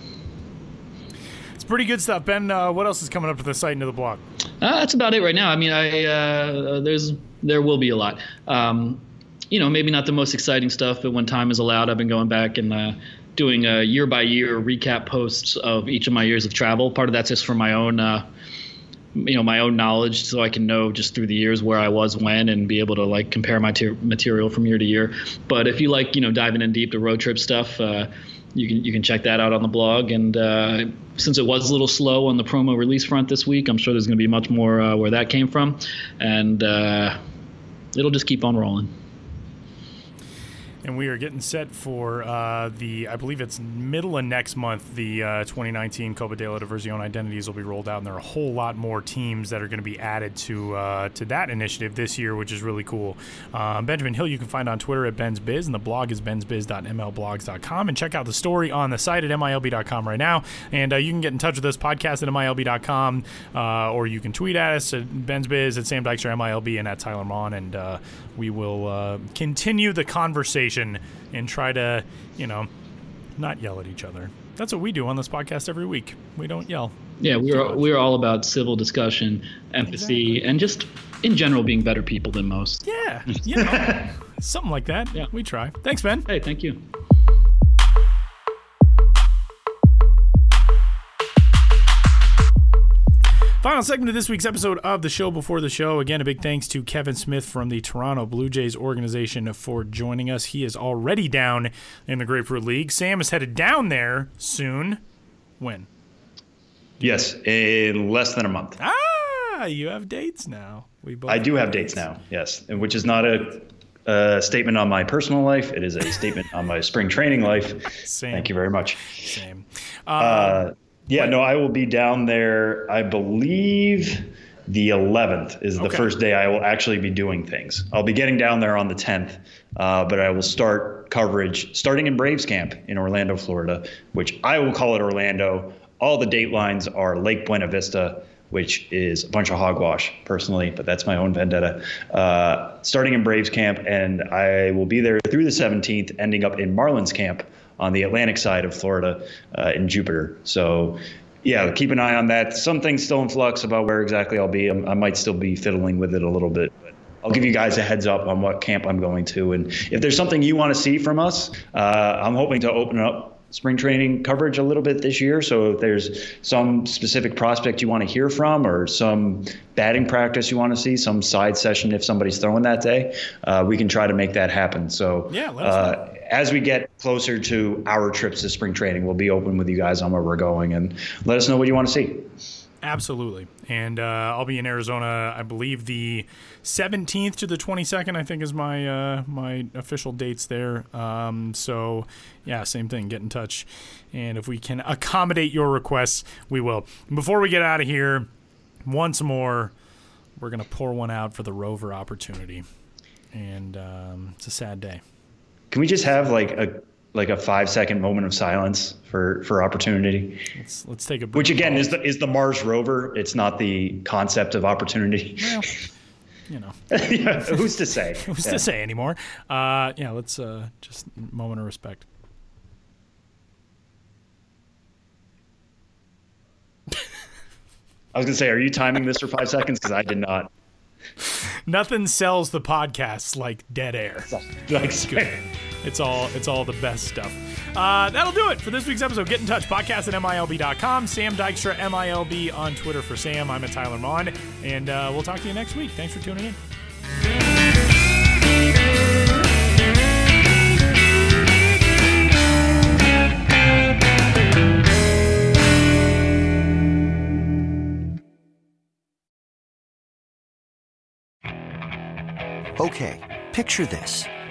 it's pretty good stuff. Ben, uh, what else is coming up to the site and to the blog? Uh, that's about it right now. I mean, I uh, there's there will be a lot. Um, you know, maybe not the most exciting stuff, but when time is allowed, I've been going back and uh, doing a year by year recap posts of each of my years of travel. Part of that's just for my own. Uh, you know my own knowledge so i can know just through the years where i was when and be able to like compare my ter- material from year to year but if you like you know diving in deep to road trip stuff uh, you can you can check that out on the blog and uh, since it was a little slow on the promo release front this week i'm sure there's going to be much more uh, where that came from and uh, it'll just keep on rolling And we are getting set for uh, the, I believe it's middle of next month, the uh, 2019 Copa de la Diversión identities will be rolled out, and there are a whole lot more teams that are going to be added to uh, to that initiative this year, which is really cool. Um, Benjamin Hill, you can find on Twitter at Ben's Biz, and the blog is bensbiz.mlblogs.com. And check out the story on the site at milb.com right now. And uh, you can get in touch with us, podcast at milb.com, uh, or you can tweet at us at Ben's Biz, at Sam Dykstra, MILB, and at Tyler Maun, and uh, we will continue the conversation and try to, you know, not yell at each other. That's what we do on this podcast every week. We don't yell. yeah we're we're all about civil discussion empathy and just in general being better people than most Yeah, [laughs] you know, something like that. Yeah. We try. Thanks, Ben. hey thank you Final segment of this week's episode of the show before the show. Again, a big thanks to Kevin Smith from the Toronto Blue Jays organization for joining us. He is already down in the Grapefruit League. Sam is headed down there soon. When? Yes, in less than a month. Ah, you have dates now. We both I do have dates now. Yes, which is not a, a statement on my personal life. It is a statement on my spring training life. [laughs] Same. Thank you very much. Same. Uh, yeah, no, I will be down there. I believe the 11th is the Okay. first day I will actually be doing things. I'll be getting down there on the 10th, uh, but I will start coverage starting in Braves camp in Orlando, Florida, which I will call it Orlando. All the date lines are Lake Buena Vista, which is a bunch of hogwash, personally, but that's my own vendetta. Uh, starting in Braves camp, and I will be there through the 17th, ending up in Marlins camp on the Atlantic side of Florida uh, in Jupiter. So, yeah, keep an eye on that. Something's still in flux about where exactly I'll be. I'm, I might still be fiddling with it a little bit. But I'll give you guys a heads up on what camp I'm going to. And if there's something you want to see from us, uh, I'm hoping to open up spring training coverage a little bit this year. So if there's some specific prospect you want to hear from, or some batting practice you want to see, some side session if somebody's throwing that day, uh, we can try to make that happen. So yeah, uh, as we get closer to our trips to spring training, we'll be open with you guys on where we're going and let us know what you want to see. Absolutely. And uh, I'll be in Arizona, I believe the 17th to the 22nd, I think is my uh, my official dates there. Um, so, yeah, same thing. Get in touch. And if we can accommodate your requests, we will. Before we get out of here, once more, we're going to pour one out for the Rover opportunity. And um, it's a sad day. Can we just have like a like a five second moment of silence for for opportunity. Let's let's take a break. which again is the is the Mars rover. It's not the concept of opportunity. Well, [laughs] you know, [laughs] yeah, who's to say? [laughs] who's yeah. to say anymore? Uh, yeah, let's uh, just moment of respect. I was gonna say, are you timing this for five seconds? Because I did not. Nothing sells the podcasts like dead air. That's good. It's all it's all the best stuff. Uh, that'll do it for this week's episode. Get in touch. Podcast at MILB.com. Sam Dykstra, MILB on Twitter for Sam. I'm at Tyler Maun. And uh, we'll talk to you next week. Thanks for tuning in. Okay, picture this.